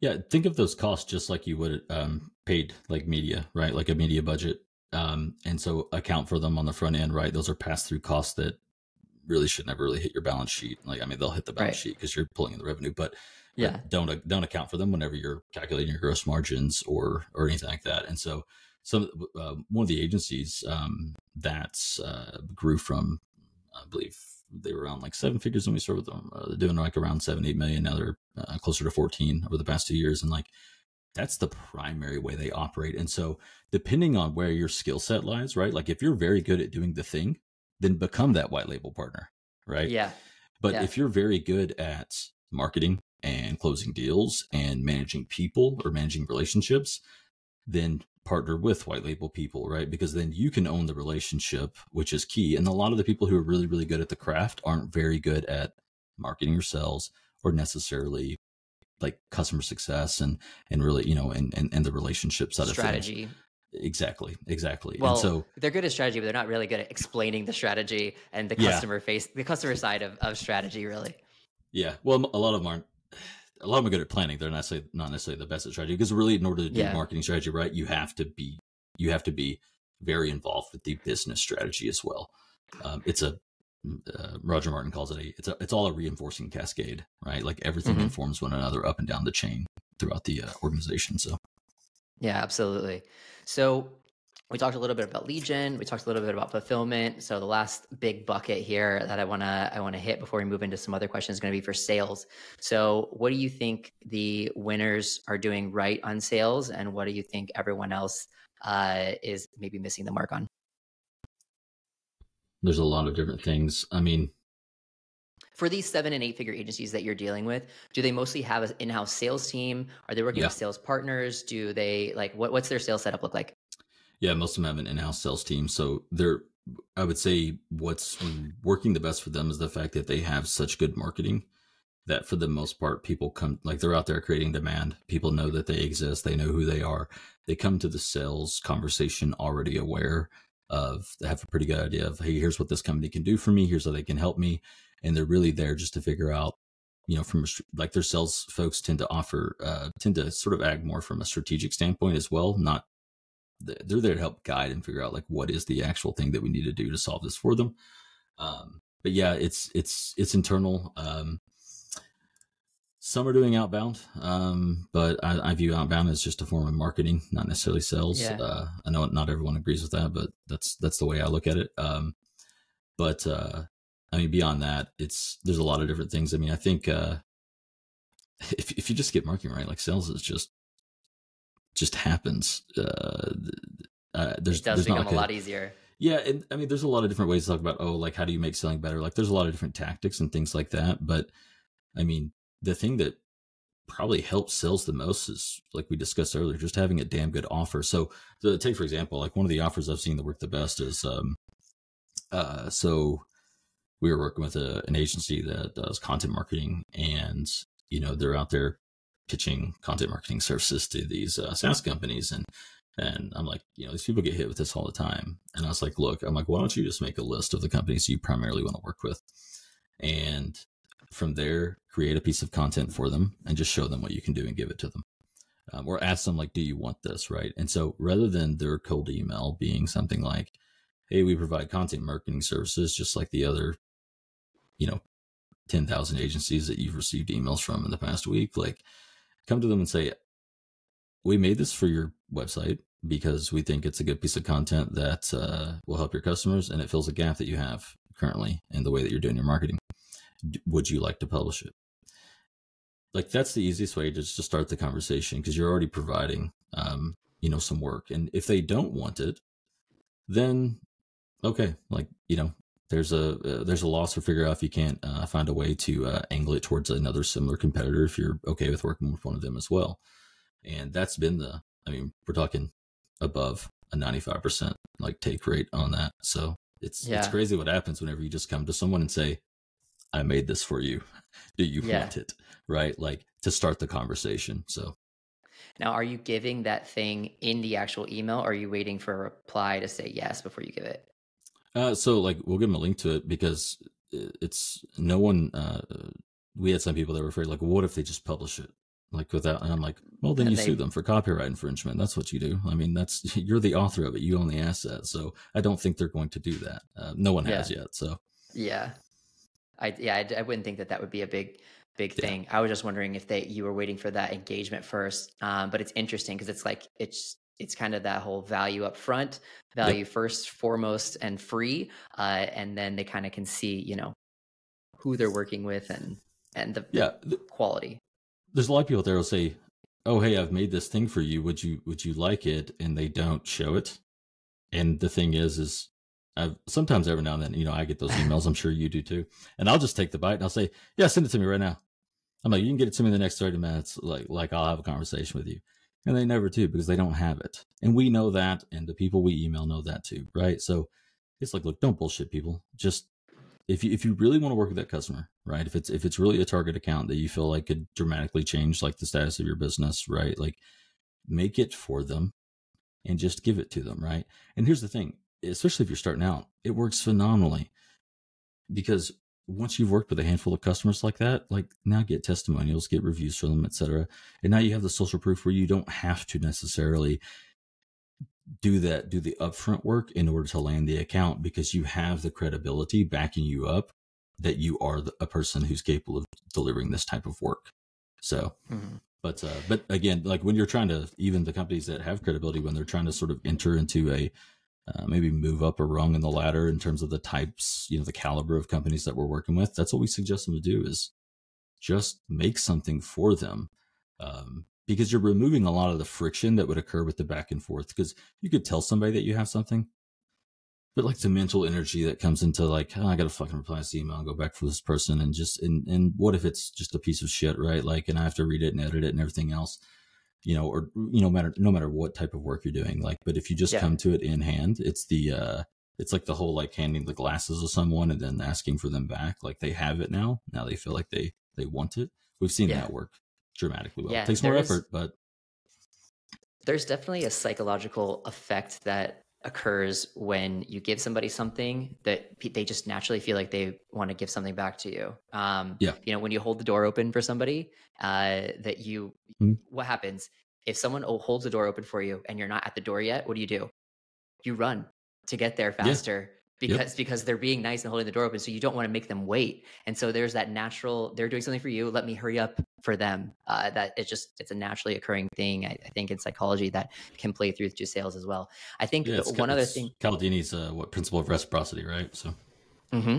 Yeah think of those costs just like you would um, paid like media right? Like a media budget um, and so account for them on the front end right? Those are pass through costs that really should never really hit your balance sheet. Like i mean they'll hit the balance right. sheet because you're pulling in the revenue but
yeah.
don't don't account for them whenever you're calculating your gross margins or or anything like that. And so some uh, one of the agencies um, that uh, grew from i believe they were around like seven figures when we started with them. Uh, they're doing like around seven eight million. Now they're uh, closer to 14 over the past two years and like that's the primary way they operate. And so depending on where your skill set lies right like if you're very good at doing the thing then become that white label partner right
yeah
but
yeah.
if you're very good at marketing and closing deals and managing people or managing relationships, then partner with white label people, right? Because then you can own the relationship, which is key. And a lot of the people who are really, really good at the craft aren't very good at marketing or sales or necessarily like customer success and and really you know and and, and the relationship side
strategy.
of things. Exactly, exactly.
Well,
and so
they're good at strategy, but they're not really good at explaining the strategy and the customer yeah. face, the customer side of, of strategy, really.
Yeah. Well, a lot of them aren't a lot of them are good at planning. They're not necessarily, not necessarily the best at strategy because really, in order to do yeah. marketing strategy right, you have to be you have to be very involved with the business strategy as well. Um, it's a uh, Roger Martin calls it a it's a, it's all a reinforcing cascade, right? Like everything
Mhm.
informs one another up and down the chain throughout the uh, organization. So
Yeah, absolutely. So we talked a little bit about lead gen. We talked a little bit about fulfillment. So the last big bucket here that I wanna I wanna hit before we move into some other questions is to be for sales. So what do you think the winners are doing right on sales, and what do you think everyone else uh, is maybe missing the mark on?
there's a lot of different things. I mean,
For these seven and eight figure agencies that you're dealing with, do they mostly have an in-house sales team? Are they working with sales partners? Do they like what, what's their sales setup look like?
yeah, most of them have an in-house sales team, so they're. I would say what's working the best for them is the fact that they have such good marketing that for the most part people come like they're out there creating demand people know that they exist they know who they are they come to the sales conversation already aware of they have a pretty good idea of hey here's what this company can do for me here's how they can help me and they're really there just to figure out you know from a, like their sales folks tend to offer uh tend to sort of act more from a strategic standpoint as well not they're there to help guide and figure out like what is the actual thing that we need to do to solve this for them um but yeah it's it's it's internal um some are doing outbound, um, but I, I view outbound as just a form of marketing, not necessarily sales.
Yeah.
Uh, I know not everyone agrees with that, but that's that's the way I look at it. Um, but uh, I mean, beyond that, it's there's a lot of different things. I mean, I think uh, if if you just get marketing right, like sales is just just happens. Uh, uh, there's
it does
there's not
become
like
a lot easier.
yeah, and I mean, there's a lot of different ways to talk about. Oh, like how do you make selling better? Like, there's a lot of different tactics and things like that. But I mean, the thing that probably helps sales the most is like we discussed earlier, just having a damn good offer. So, to take for example, like one of the offers I've seen that work the best is, um, uh, so we were working with a, an agency that does content marketing, and you know they're out there pitching content marketing services to these uh, SaaS companies, and and I'm like, you know, these people get hit with this all the time. And I was like, look, I'm like, why don't you just make a list of the companies you primarily want to work with? And from there, create a piece of content for them and just show them what you can do and give it to them. Um, or ask them, like, do you want this? Right. And so rather than their cold email being something like, hey, we provide content marketing services just like the other, you know, 10,000 agencies that you've received emails from in the past week, like, come to them and say, we made this for your website because we think it's a good piece of content that uh, will help your customers and it fills a gap that you have currently in the way that you're doing your marketing. Would you like to publish it? Like that's the easiest way to just start the conversation because you're already providing, um, you know, some work. And if they don't want it, then okay, like you know, there's a uh, there's a loss or figure out if you can't uh, find a way to uh, angle it towards another similar competitor if you're okay with working with one of them as well. And that's been the i mean we're talking above a 95% like take rate on that. So it's it's crazy what happens whenever you just come to someone and say i made this for you. Do you
Yeah.
want it? Right? Like to start the conversation. So
Now, are you giving that thing in the actual email, or are you waiting for a reply to say yes before you give it?
Uh so like we'll give them a link to it because it's no one uh we had some people that were afraid like what if they just publish it? Like without and i'm like well then
And
you
they-
sue them for copyright infringement. That's what you do. I mean that's you're the author of it. You own the asset. So i don't think they're going to do that. Uh, no one has yet so.
Yeah, I yeah I, I wouldn't think that that would be a big big
Yeah.
thing. I was just wondering if they you were waiting for that engagement first. Um, but it's interesting because it's like it's it's kind of that whole value up front, value first, foremost, and free, uh, and then they kind of can see you know who they're working with and and the, the
yeah th-
quality.
there's a lot of people there will say oh hey i've made this thing for you would you would you like it and they don't show it and the thing is is I've sometimes every now and then, you know, I get those emails. I'm sure you do too. And I'll just take the bite and I'll say, yeah, send it to me right now. I'm like, you can get it to me in the next 30 minutes. Like, like I'll have a conversation with you. And they never do because they don't have it. And we know that. And the people we email know that too. Right. So it's like, look, don't bullshit people. Just if you, if you really want to work with that customer, right. If it's, if it's really a target account that you feel like could dramatically change like the status of your business, right. Like make it for them and just give it to them. Right. And here's the thing, especially if you're starting out, it works phenomenally because once you've worked with a handful of customers like that, like now get testimonials, get reviews from them, etc. And now you have the social proof where you don't have to necessarily do that, do the upfront work in order to land the account because you have the credibility backing you up that you are a person who's capable of delivering this type of work. So, mm-hmm. but, uh, but again, like when you're trying to, even the companies that have credibility, when they're trying to sort of enter into a, uh, maybe move up a rung in the ladder in terms of the types, you know, the caliber of companies that we're working with. That's what we suggest them to do is just make something for them. Um, because you're removing a lot of the friction that would occur with the back and forth. Because you could tell somebody that you have something, but like the mental energy that comes into like, oh, I got to fucking reply to this email and go back for this person. And just, and, and what if it's just a piece of shit, right? Like, and I have to read it and edit it and everything else you know, or you know, matter no matter what type of work you're doing. Like, but if you just yeah. come to it in hand, it's the uh it's like the whole like handing the glasses to someone and then asking for them back. Like they have it now. Now they feel like they they want it. We've seen yeah. that work dramatically well. Yeah, it takes more effort, but
there's definitely a psychological effect that occurs when you give somebody something that they just naturally feel like they want to give something back to you. Um, yeah. You know, when you hold the door open for somebody, uh, that you, mm-hmm. what happens if someone holds the door open for you and you're not at the door yet? What do you do? You run to get there faster because yep. because they're being nice and holding the door open so you don't want to make them wait and so there's that natural they're doing something for you let me hurry up for them uh, that it's just it's a naturally occurring thing. I, I, think in psychology that can play through to sales as well. I think yeah, one other thing
Cialdini's uh, what principle of reciprocity right? So.
Mm-hmm.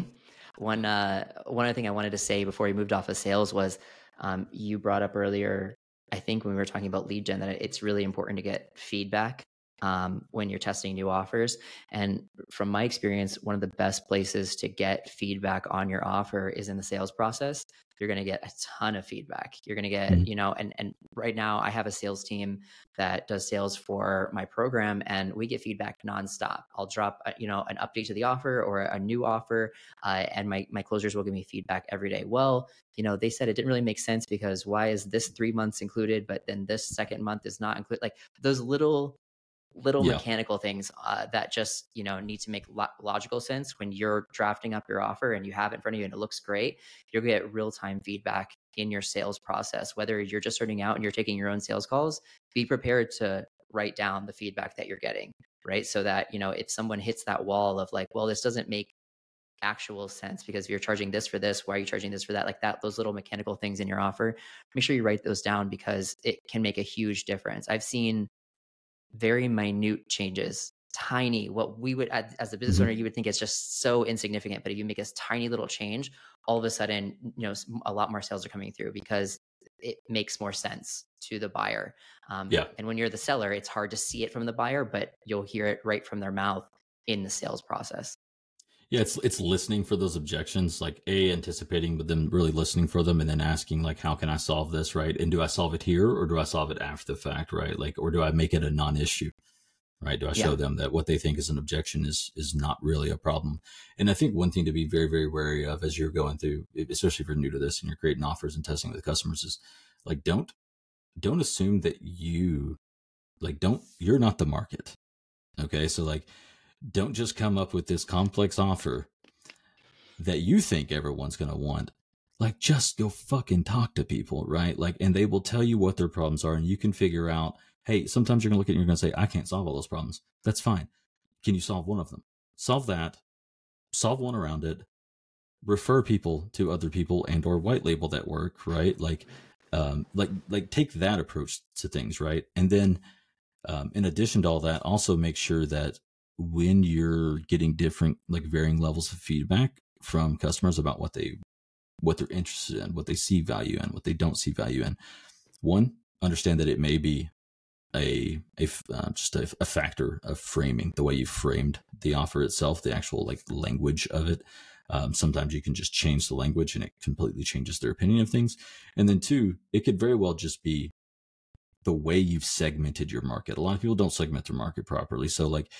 one uh, one other thing i wanted to say before we moved off of sales was um, you brought up earlier i think when we were talking about lead gen that it's really important to get feedback um, when you're testing new offers. And from my experience, one of the best places to get feedback on your offer is in the sales process. You're going to get a ton of feedback. You're going to get, mm-hmm. you know, and and right now I have a sales team that does sales for my program, and we get feedback nonstop. I'll drop, a, you know, an update to the offer or a new offer, uh, and my my closers will give me feedback every day. Well, you know, they said it didn't really make sense because why is this three months included, but then this second month is not included? Like those little little yeah. mechanical things uh, that just you know need to make lo- logical sense when you're drafting up your offer and you have it in front of you and it looks great you'll get real-time feedback in your sales process whether you're just starting out and you're taking your own sales calls be prepared to write down the feedback that you're getting right? So that you know if someone hits that wall of like well this doesn't make actual sense because if you're charging this for this why are you charging this for that? Like that those little mechanical things in your offer make sure you write those down because it can make a huge difference. I've seen very minute changes tiny what we would as a business mm-hmm. owner you would think it's just so insignificant but if you make a tiny little change all of a sudden you know a lot more sales are coming through because it makes more sense to the buyer. Um, yeah. and when you're the seller it's hard to see it from the buyer but you'll hear it right from their mouth in the sales process
yeah, it's it's listening for those objections, like a anticipating, but then really listening for them, and then asking like, how can I solve this, right? And do I solve it here, or do I solve it after the fact, right? Like, or do I make it a non-issue, right? Do I show yeah. them that what they think is an objection is is not really a problem? And I think one thing to be very very wary of as you're going through, especially if you're new to this and you're creating offers and testing with customers, is like don't don't assume that you like don't you're not the market. Okay, so like don't just come up with this complex offer that you think everyone's going to want. Like, just go fucking talk to people, right? Like, and they will tell you what their problems are, and you can figure out, hey, sometimes you're going to look at it and you're going to say, I can't solve all those problems. That's fine. Can you solve one of them? Solve that, solve one around it, refer people to other people and or white label that work, right? Like, um, like, like take that approach to things, right? And then, um, in addition to all that, also make sure that when you're getting different like varying levels of feedback from customers about what they what they're interested in what they see value in what they don't see value in. One understand that it may be a a uh, just a, a, factor of framing the way you framed the offer itself the actual like language of it. Um, sometimes you can just change the language and it completely changes their opinion of things. And then two it could very well just be the way you've segmented your market. A lot of people don't segment their market properly. So like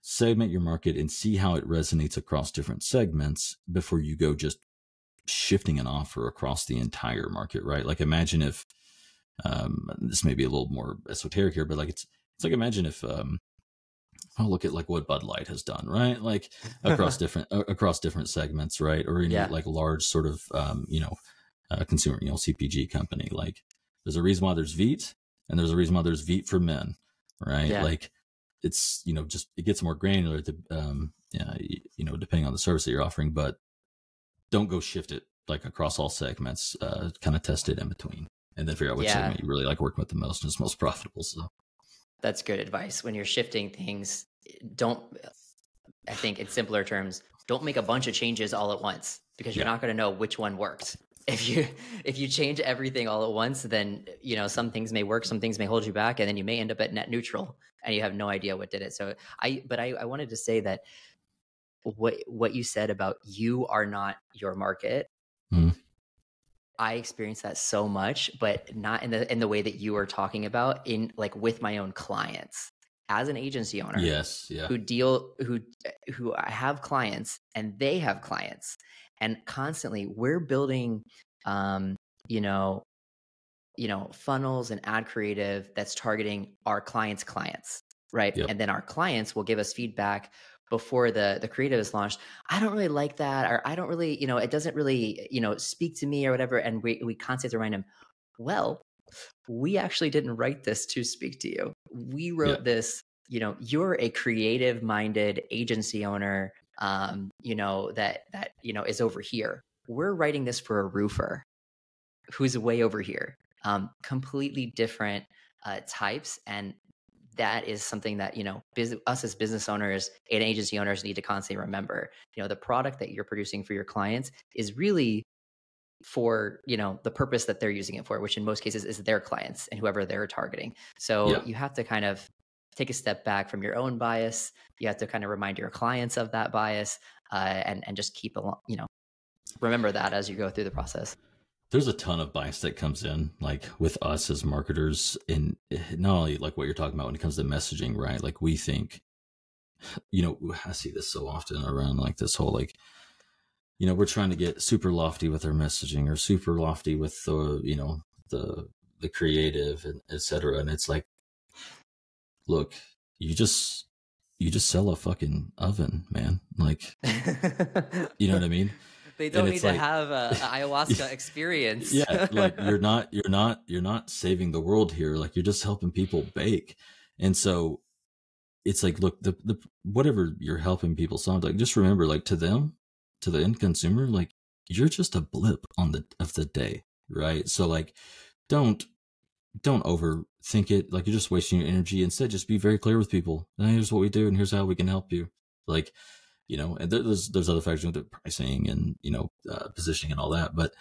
segment your market and see how it resonates across different segments before you go just shifting an offer across the entire market, right? Like imagine if um, this may be a little more esoteric here, but like it's it's like imagine if um, I'll look at like what Bud Light has done, right? Like across different across different segments, right? Or know, yeah. like large sort of um, you know uh, consumer, you know, CPG company. Like there's a reason why there's Veet, and there's a reason why there's Veet for men, right? Yeah. Like it's you know just it gets more granular to um yeah you know depending on the service that you're offering but don't go shift it like across all segments uh kind of test it in between and then figure out which yeah. segment you really like working with the most and is most profitable so
that's good advice when you're shifting things don't i think in simpler terms don't make a bunch of changes all at once because you're yeah. not going to know which one worked if you if you change everything all at once then you know some things may work some things may hold you back and then you may end up at net neutral and you have no idea what did it. So i but i, I wanted to say that what what you said about you are not your market. Mm. i experience that so much but not in the in the way that you are talking about in like with my own clients as an agency owner
yes yeah.
who deal who who have clients and they have clients and constantly we're building um you know you know funnels and ad creative that's targeting our clients clients right? Yep. and then our clients will give us feedback before the the creative is launched. I don't really like that or i don't really you know it doesn't really you know speak to me or whatever and we we constantly remind them well we actually didn't write this to speak to you. We wrote yeah. this you know you're a creative minded agency owner um, you know that that you know is over here. We're writing this for a roofer who's way over here. Um, completely different uh, types and that is something that you know biz- us as business owners and agency owners need to constantly remember. You know the product that you're producing for your clients is really for you know the purpose that they're using it for which in most cases is their clients and whoever they're targeting. So yeah. you have to kind of take a step back from your own bias. You have to kind of remind your clients of that bias uh, and and just keep along you know remember that as you go through the process.
There's a ton of bias that comes in like with us as marketers and eh, not only like what you're talking about when it comes to messaging right? Like we think you know i see this so often around like this whole like you know we're trying to get super lofty with our messaging or super lofty with the you know the the creative and etc and it's like look you just you just sell a fucking oven man like you know what i mean
they don't need to like, have a, ayahuasca experience.
yeah, like you're not you're not you're not saving the world here. Like you're just helping people bake. And so it's like look the the whatever you're helping people solve like just remember like to them to the end consumer like you're just a blip on the of the day, right? So like don't don't overthink it like you're just wasting your energy instead just be very clear with people and here's what we do and here's how we can help you like you know, and there's there's other factors with the pricing and you know uh, positioning and all that, but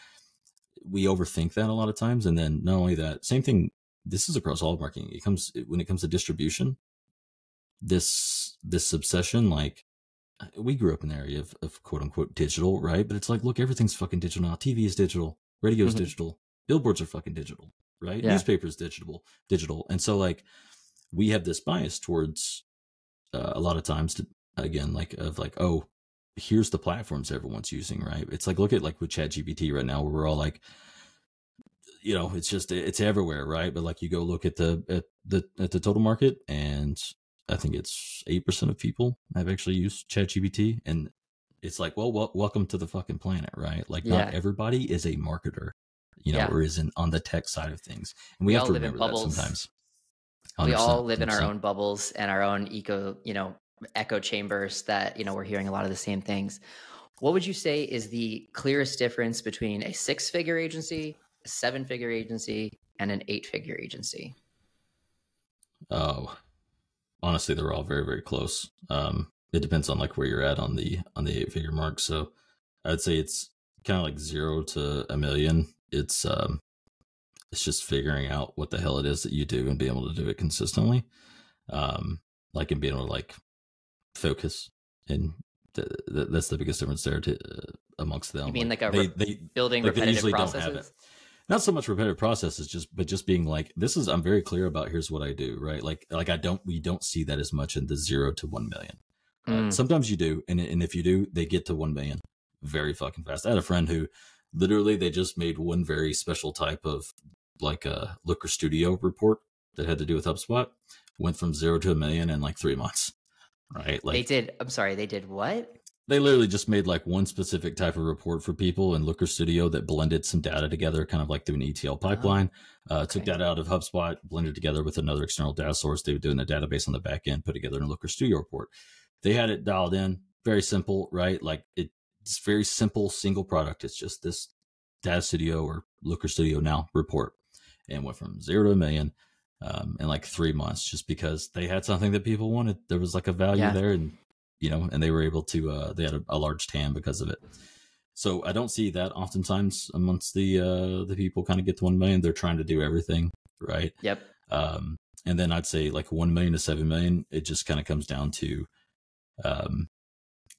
we overthink that a lot of times. And then not only that, same thing. This is across all marketing. It comes when it comes to distribution. This this obsession, like we grew up in the area of, of quote unquote digital, right? But it's like, look, everything's fucking digital now. TV is digital, radio is mm-hmm. digital, billboards are fucking digital, right? Yeah. Newspapers digital, digital, and so like we have this bias towards uh, a lot of times to again like of like oh here's the platforms everyone's using right it's like look at like with ChatGPT right now where we're all like you know it's just it's everywhere right but like you go look at the at the at the total market and i think it's 8% of people have actually used ChatGPT and it's like well, well welcome to the fucking planet right? Like yeah. not everybody is a marketer you know yeah. or isn't on the tech side of things and we, we have to remember that sometimes.
We all live in our own bubbles and our own eco you know echo chambers that you know we're hearing a lot of the same things. What would you say is the clearest difference between a six figure agency a seven figure agency and an eight figure agency?
Oh honestly they're all very very close um it depends on like where you're at on the on the eight figure mark so i'd say it's kind of like zero to a million it's um it's just figuring out what the hell it is that you do and being able to do it consistently um like and being able to like focus, and th- th- that's the biggest difference there to uh, amongst them.
You mean like, like a re- they, they, building like repetitive they processes? Don't have it.
Not so much repetitive processes, just but just being like, this is I'm very clear about. Here's what I do, right? Like like I don't we don't see that as much in the zero to one million. Uh, mm. sometimes you do, and and if you do, they get to one million very fucking fast. I had a friend who literally they just made one very special type of like a Looker Studio report that had to do with HubSpot. Went from zero to a million in like three months right?
Like they did. I'm sorry, they did what?
They literally just made like one specific type of report for people in Looker Studio that blended some data together, kind of like through an ETL pipeline. Oh, uh, Took that out of HubSpot, blended together with another external data source. They were doing the database on the back end, put together in a Looker Studio report. They had it dialed in, very simple, right? Like it, it's very simple, single product. It's just this Data Studio or Looker Studio now report, and went from zero to a million um, in like three months, just because they had something that people wanted. There was like a value yeah. there, and you know, and they were able to, uh, they had a, a, large TAM because of it. So I don't see that oftentimes amongst the, uh, the people kind of get to 1 million. They're trying to do everything. Right.
Yep.
Um, and then I'd say like 1 million to 7 million, it just kind of comes down to, um,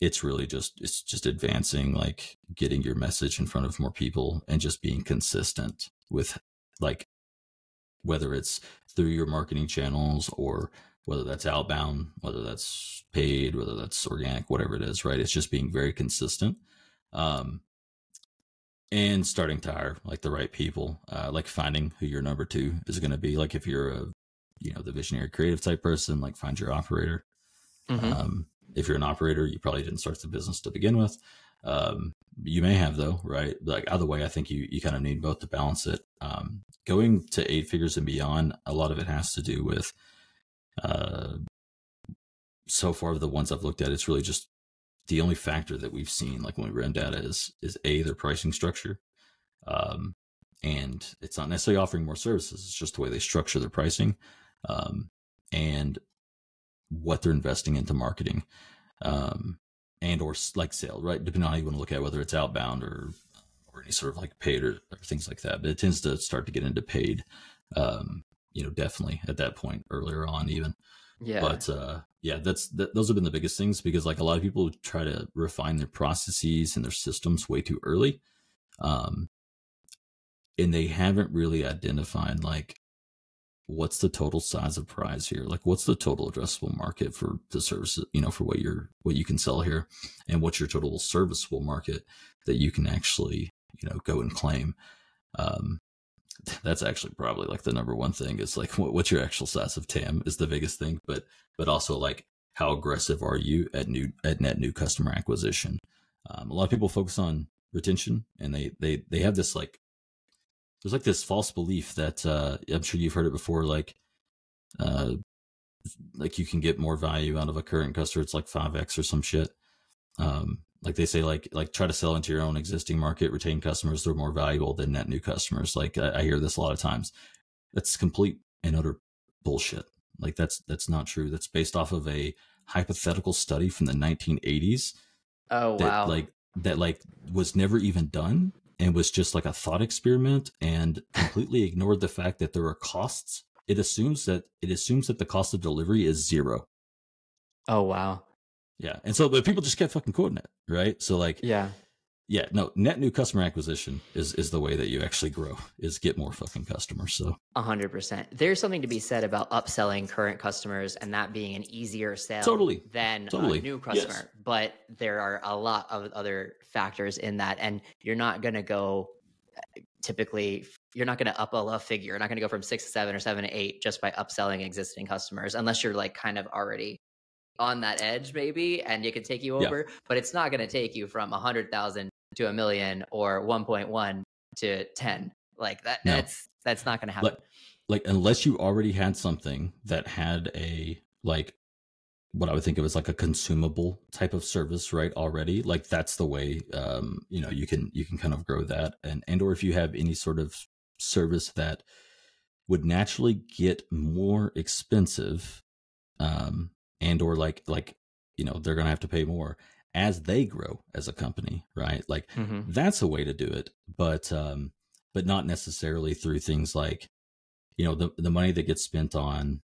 it's really just, it's just advancing, like getting your message in front of more people and just being consistent with like, whether it's through your marketing channels or whether that's outbound, whether that's paid, whether that's organic, whatever it is, right? It's just being very consistent. Um, and starting to hire like the right people, uh, like finding who your number two is going to be. Like if you're a, you know, the visionary creative type person, like find your operator. Mm-hmm. Um, if you're an operator, you probably didn't start the business to begin with. Um, you may have though, right? Like either way, I think you, you kind of need both to balance it. Um, going to eight figures and beyond, a lot of it has to do with, uh, so far the ones I've looked at, it's really just the only factor that we've seen, like when we ran data, is is a their pricing structure, um, and it's not necessarily offering more services. It's just the way they structure their pricing, um, and what they're investing into marketing, um, and or like sale, right? Depending on how you want to look at it, whether it's outbound or or any sort of like paid or, or things like that. But it tends to start to get into paid. Um, you know, definitely at that point earlier on, even.
Yeah.
But uh, yeah, that's that, those have been the biggest things because like a lot of people try to refine their processes and their systems way too early, um, and they haven't really identified like what's the total size of prize here like what's the total addressable market for the services you know for what you're what you can sell here and what's your total serviceable market that you can actually you know go and claim um that's actually probably like the number one thing is like what, what's your actual size of tam is the biggest thing but but also like how aggressive are you at new at net new customer acquisition? Um, a lot of people focus on retention and they they they have this like there's like this false belief that uh i'm sure you've heard it before like uh like you can get more value out of a current customer it's like 5x or some shit. Um like they say like like try to sell into your own existing market retain customers they're more valuable than net new customers. Like I, I, hear this a lot of times. That's complete and utter bullshit. Like that's that's not true. That's based off of a hypothetical study from the 1980s
oh
that,
wow.
like that like was never even done and was just like a thought experiment and completely ignored the fact that there are costs. It assumes that it assumes that the cost of delivery is zero.
Oh wow
yeah. And so, but people just kept fucking quoting it, right? So, like,
yeah.
Yeah, no, net new customer acquisition is is the way that you actually grow, is get more fucking customers. So,
a hundred percent. There's something to be said about upselling current customers and that being an easier sale
totally.
than
totally.
a new customer.
Yes.
But there are a lot of other factors in that, and you're not going to go. Typically, you're not going to up a figure. You're not going to go from six to seven or seven to eight just by upselling existing customers, unless you're like kind of already on that edge maybe and it could take you over yeah. but it's not going to take you from a 100,000 to a million or 1.1 to 10 like that no. that's that's not going to happen
like, like unless you already had something that had a like what I would think of as like a consumable type of service, right? Already, like that's the way, um, you know, you can you can kind of grow that, and and or if you have any sort of service that would naturally get more expensive, um, and or like like you know they're going to have to pay more as they grow as a company right like mm-hmm. that's a way to do it but um but not necessarily through things like you know the the money that gets spent on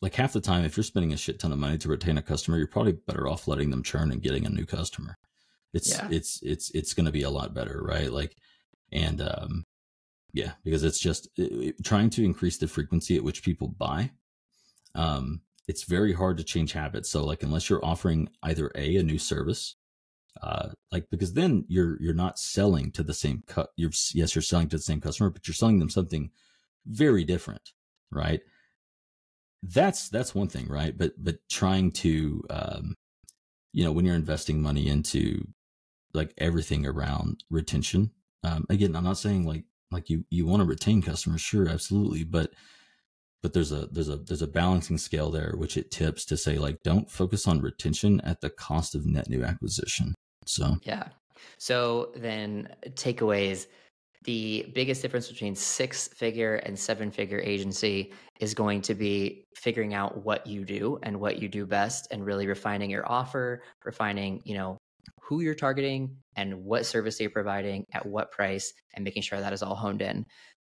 like half the time if you're spending a shit ton of money to retain a customer you're probably better off letting them churn and getting a new customer it's yeah. it's it's it's going to be a lot better right like and um yeah because it's just it, it, trying to increase the frequency at which people buy um it's very hard to change habits. So like unless you're offering either a a new service, uh, like because then you're you're not selling to the same cut. You're yes you're selling to the same customer, but you're selling them something very different, right? That's that's one thing, right? But but trying to um, you know when you're investing money into like everything around retention um, again i'm not saying like like you you want to retain customers sure absolutely but but there's a there's a there's a balancing scale there which it tips to say like don't focus on retention at the cost of net new acquisition. So
yeah. So then takeaways the biggest difference between six figure and seven figure agency is going to be figuring out what you do and what you do best and really refining your offer refining you know who you're targeting and what service you're providing at what price and making sure that is all honed in.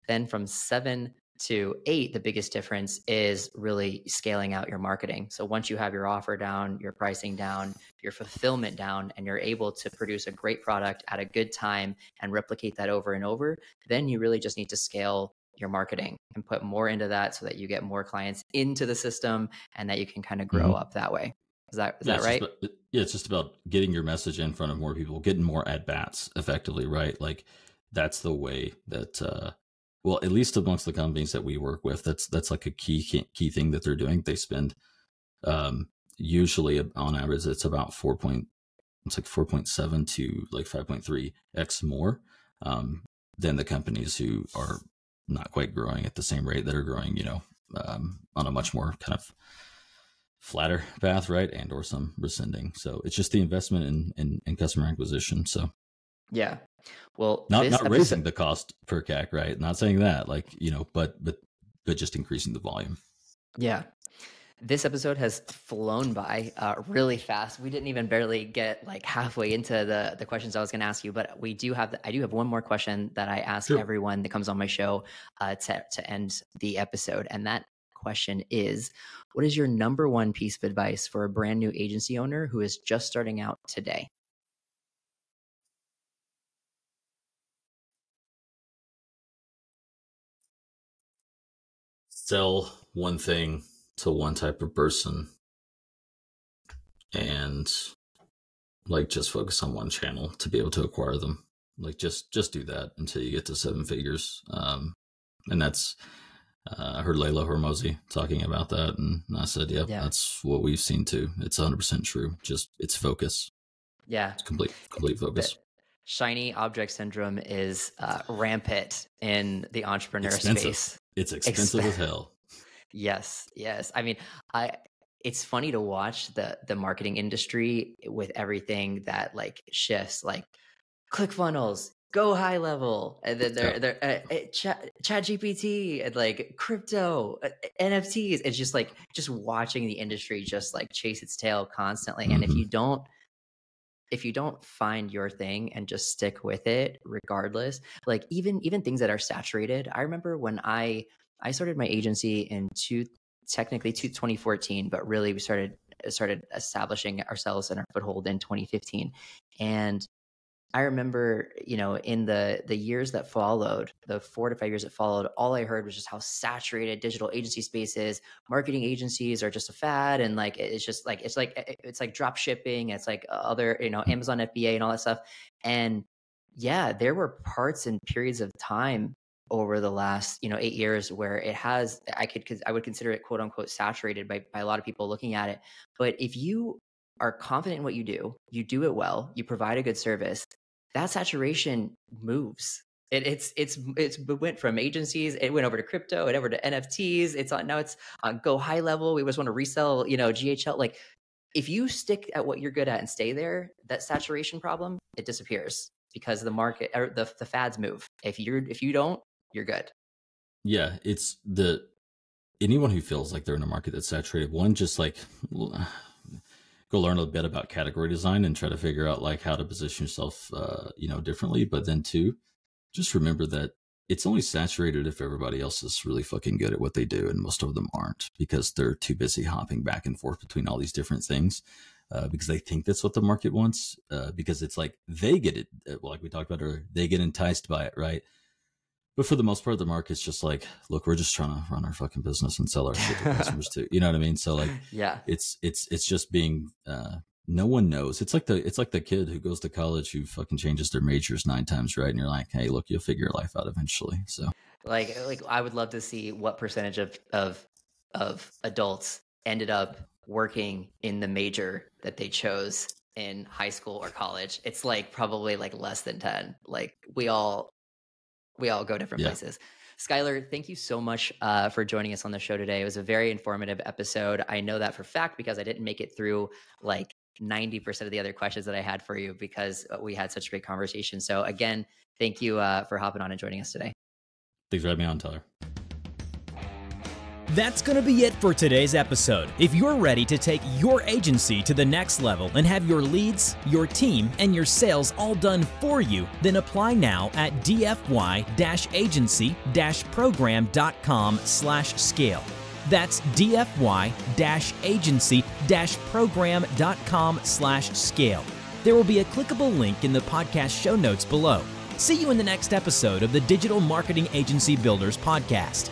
Then from seven to eight, the biggest difference is really scaling out your marketing. So once you have your offer down, your pricing down, your fulfillment down, and you're able to produce a great product at a good time and replicate that over and over, then you really just need to scale your marketing and put more into that so that you get more clients into the system and that you can kind of grow mm-hmm. up that way. Is that is yeah, that right?
About, yeah, it's just about getting your message in front of more people, getting more at bats effectively, right? Like that's the way that uh well, at least amongst the companies that we work with, that's that's like a key key thing that they're doing. They spend um, usually on average it's about four point it's like four point seven to like five point three x more um, than the companies who are not quite growing at the same rate that are growing, you know, um, on a much more kind of flatter path, right? And or some rescinding. So it's just the investment in in, in customer acquisition. So
yeah, well,
not not episode... raising the cost per CAC, right? Not saying that, like you know, but but but just increasing the volume.
Yeah, this episode has flown by uh, really fast. We didn't even barely get like halfway into the the questions I was going to ask you, but we do have the, I do have one more question that I ask sure. everyone that comes on my show uh, to to end the episode, and that question is, what is your number one piece of advice for a brand new agency owner who is just starting out today?
Sell one thing to one type of person and like just focus on one channel to be able to acquire them like just just do that until you get to seven figures um and that's uh, I heard Leila Hormozi talking about that, and I said, "Yep, yeah. that's what we've seen too. It's 100 percent true. Just it's focus.
Yeah,
it's complete complete focus.
Shiny object syndrome is uh, rampant in the entrepreneur
expensive.
space.
It's expensive Exp- as hell.
Yes, yes. I mean, I it's funny to watch the the marketing industry with everything that like shifts like ClickFunnels, GoHighLevel and then they're they're uh, uh, chat, ChatGPT and like crypto uh, nfts it's just like just watching the industry just like chase its tail constantly mm-hmm. and if mm-hmm. you don't if you don't find your thing and just stick with it regardless like even even things that are saturated i remember when i i started my agency in two technically to 2014 but really we started started establishing ourselves and our foothold in 2015 and I remember, you know, in the the years that followed, the four to five years that followed, all I heard was just how saturated digital agency space is. Marketing agencies are just a fad, and like it's just like it's like it's like drop shipping. It's like uh, other, you know, Amazon FBA and all that stuff. And yeah, there were parts and periods of time over the last you know eight years where it has i could i would consider it quote unquote saturated by, by a lot of people looking at it but if you are confident in what you do you do it well you provide a good service that saturation moves. It, it's it's it's it went from agencies, it went over to crypto, it over to NFTs. It's on now it's on GoHighLevel. We just want to resell, you know, GHL. Like if you stick at what you're good at and stay there, that saturation problem it disappears because the market or the the fads move. If you're if you don't, you're good.
Yeah, it's the anyone who feels like they're in a market that's saturated. One, just like go learn a bit about category design and try to figure out like how to position yourself, uh, you know, differently. But then two, just remember that it's only saturated if everybody else is really fucking good at what they do, and most of them aren't because they're too busy hopping back and forth between all these different things. Uh, because they think that's what the market wants. Uh, because it's like they get it, uh, like we talked about earlier, they get enticed by it, right? But for the most part, the market's just like, look, we're just trying to run our fucking business and sell our shit to customers too. You know what I mean? So like,
yeah,
it's it's it's just being. uh no one knows. It's like the it's like the kid who goes to college who fucking changes their majors nine times, right? And you're like, hey, look, you'll figure your life out eventually. So,
like, like I would love to see what percentage of of of adults ended up working in the major that they chose in high school or college. It's like probably like less than 10. Like we all we all go different yeah. places. Skyler, thank you so much uh, for joining us on the show today. It was a very informative episode. I know that for fact because I didn't make it through like 90% of the other questions that I had for you because uh, we had such a great conversation. So, again, thank you uh, for hopping on and joining us today.
Thanks for having me on, Tyler.
That's going to be it for today's episode. If you're ready to take your agency to the next level and have your leads, your team, and your sales all done for you, then apply now at dfy-agency-program.com/scale. That's dfy-agency-program.com/scale. There will be a clickable link in the podcast show notes below. See you in the next episode of the Digital Marketing Agency Builders podcast.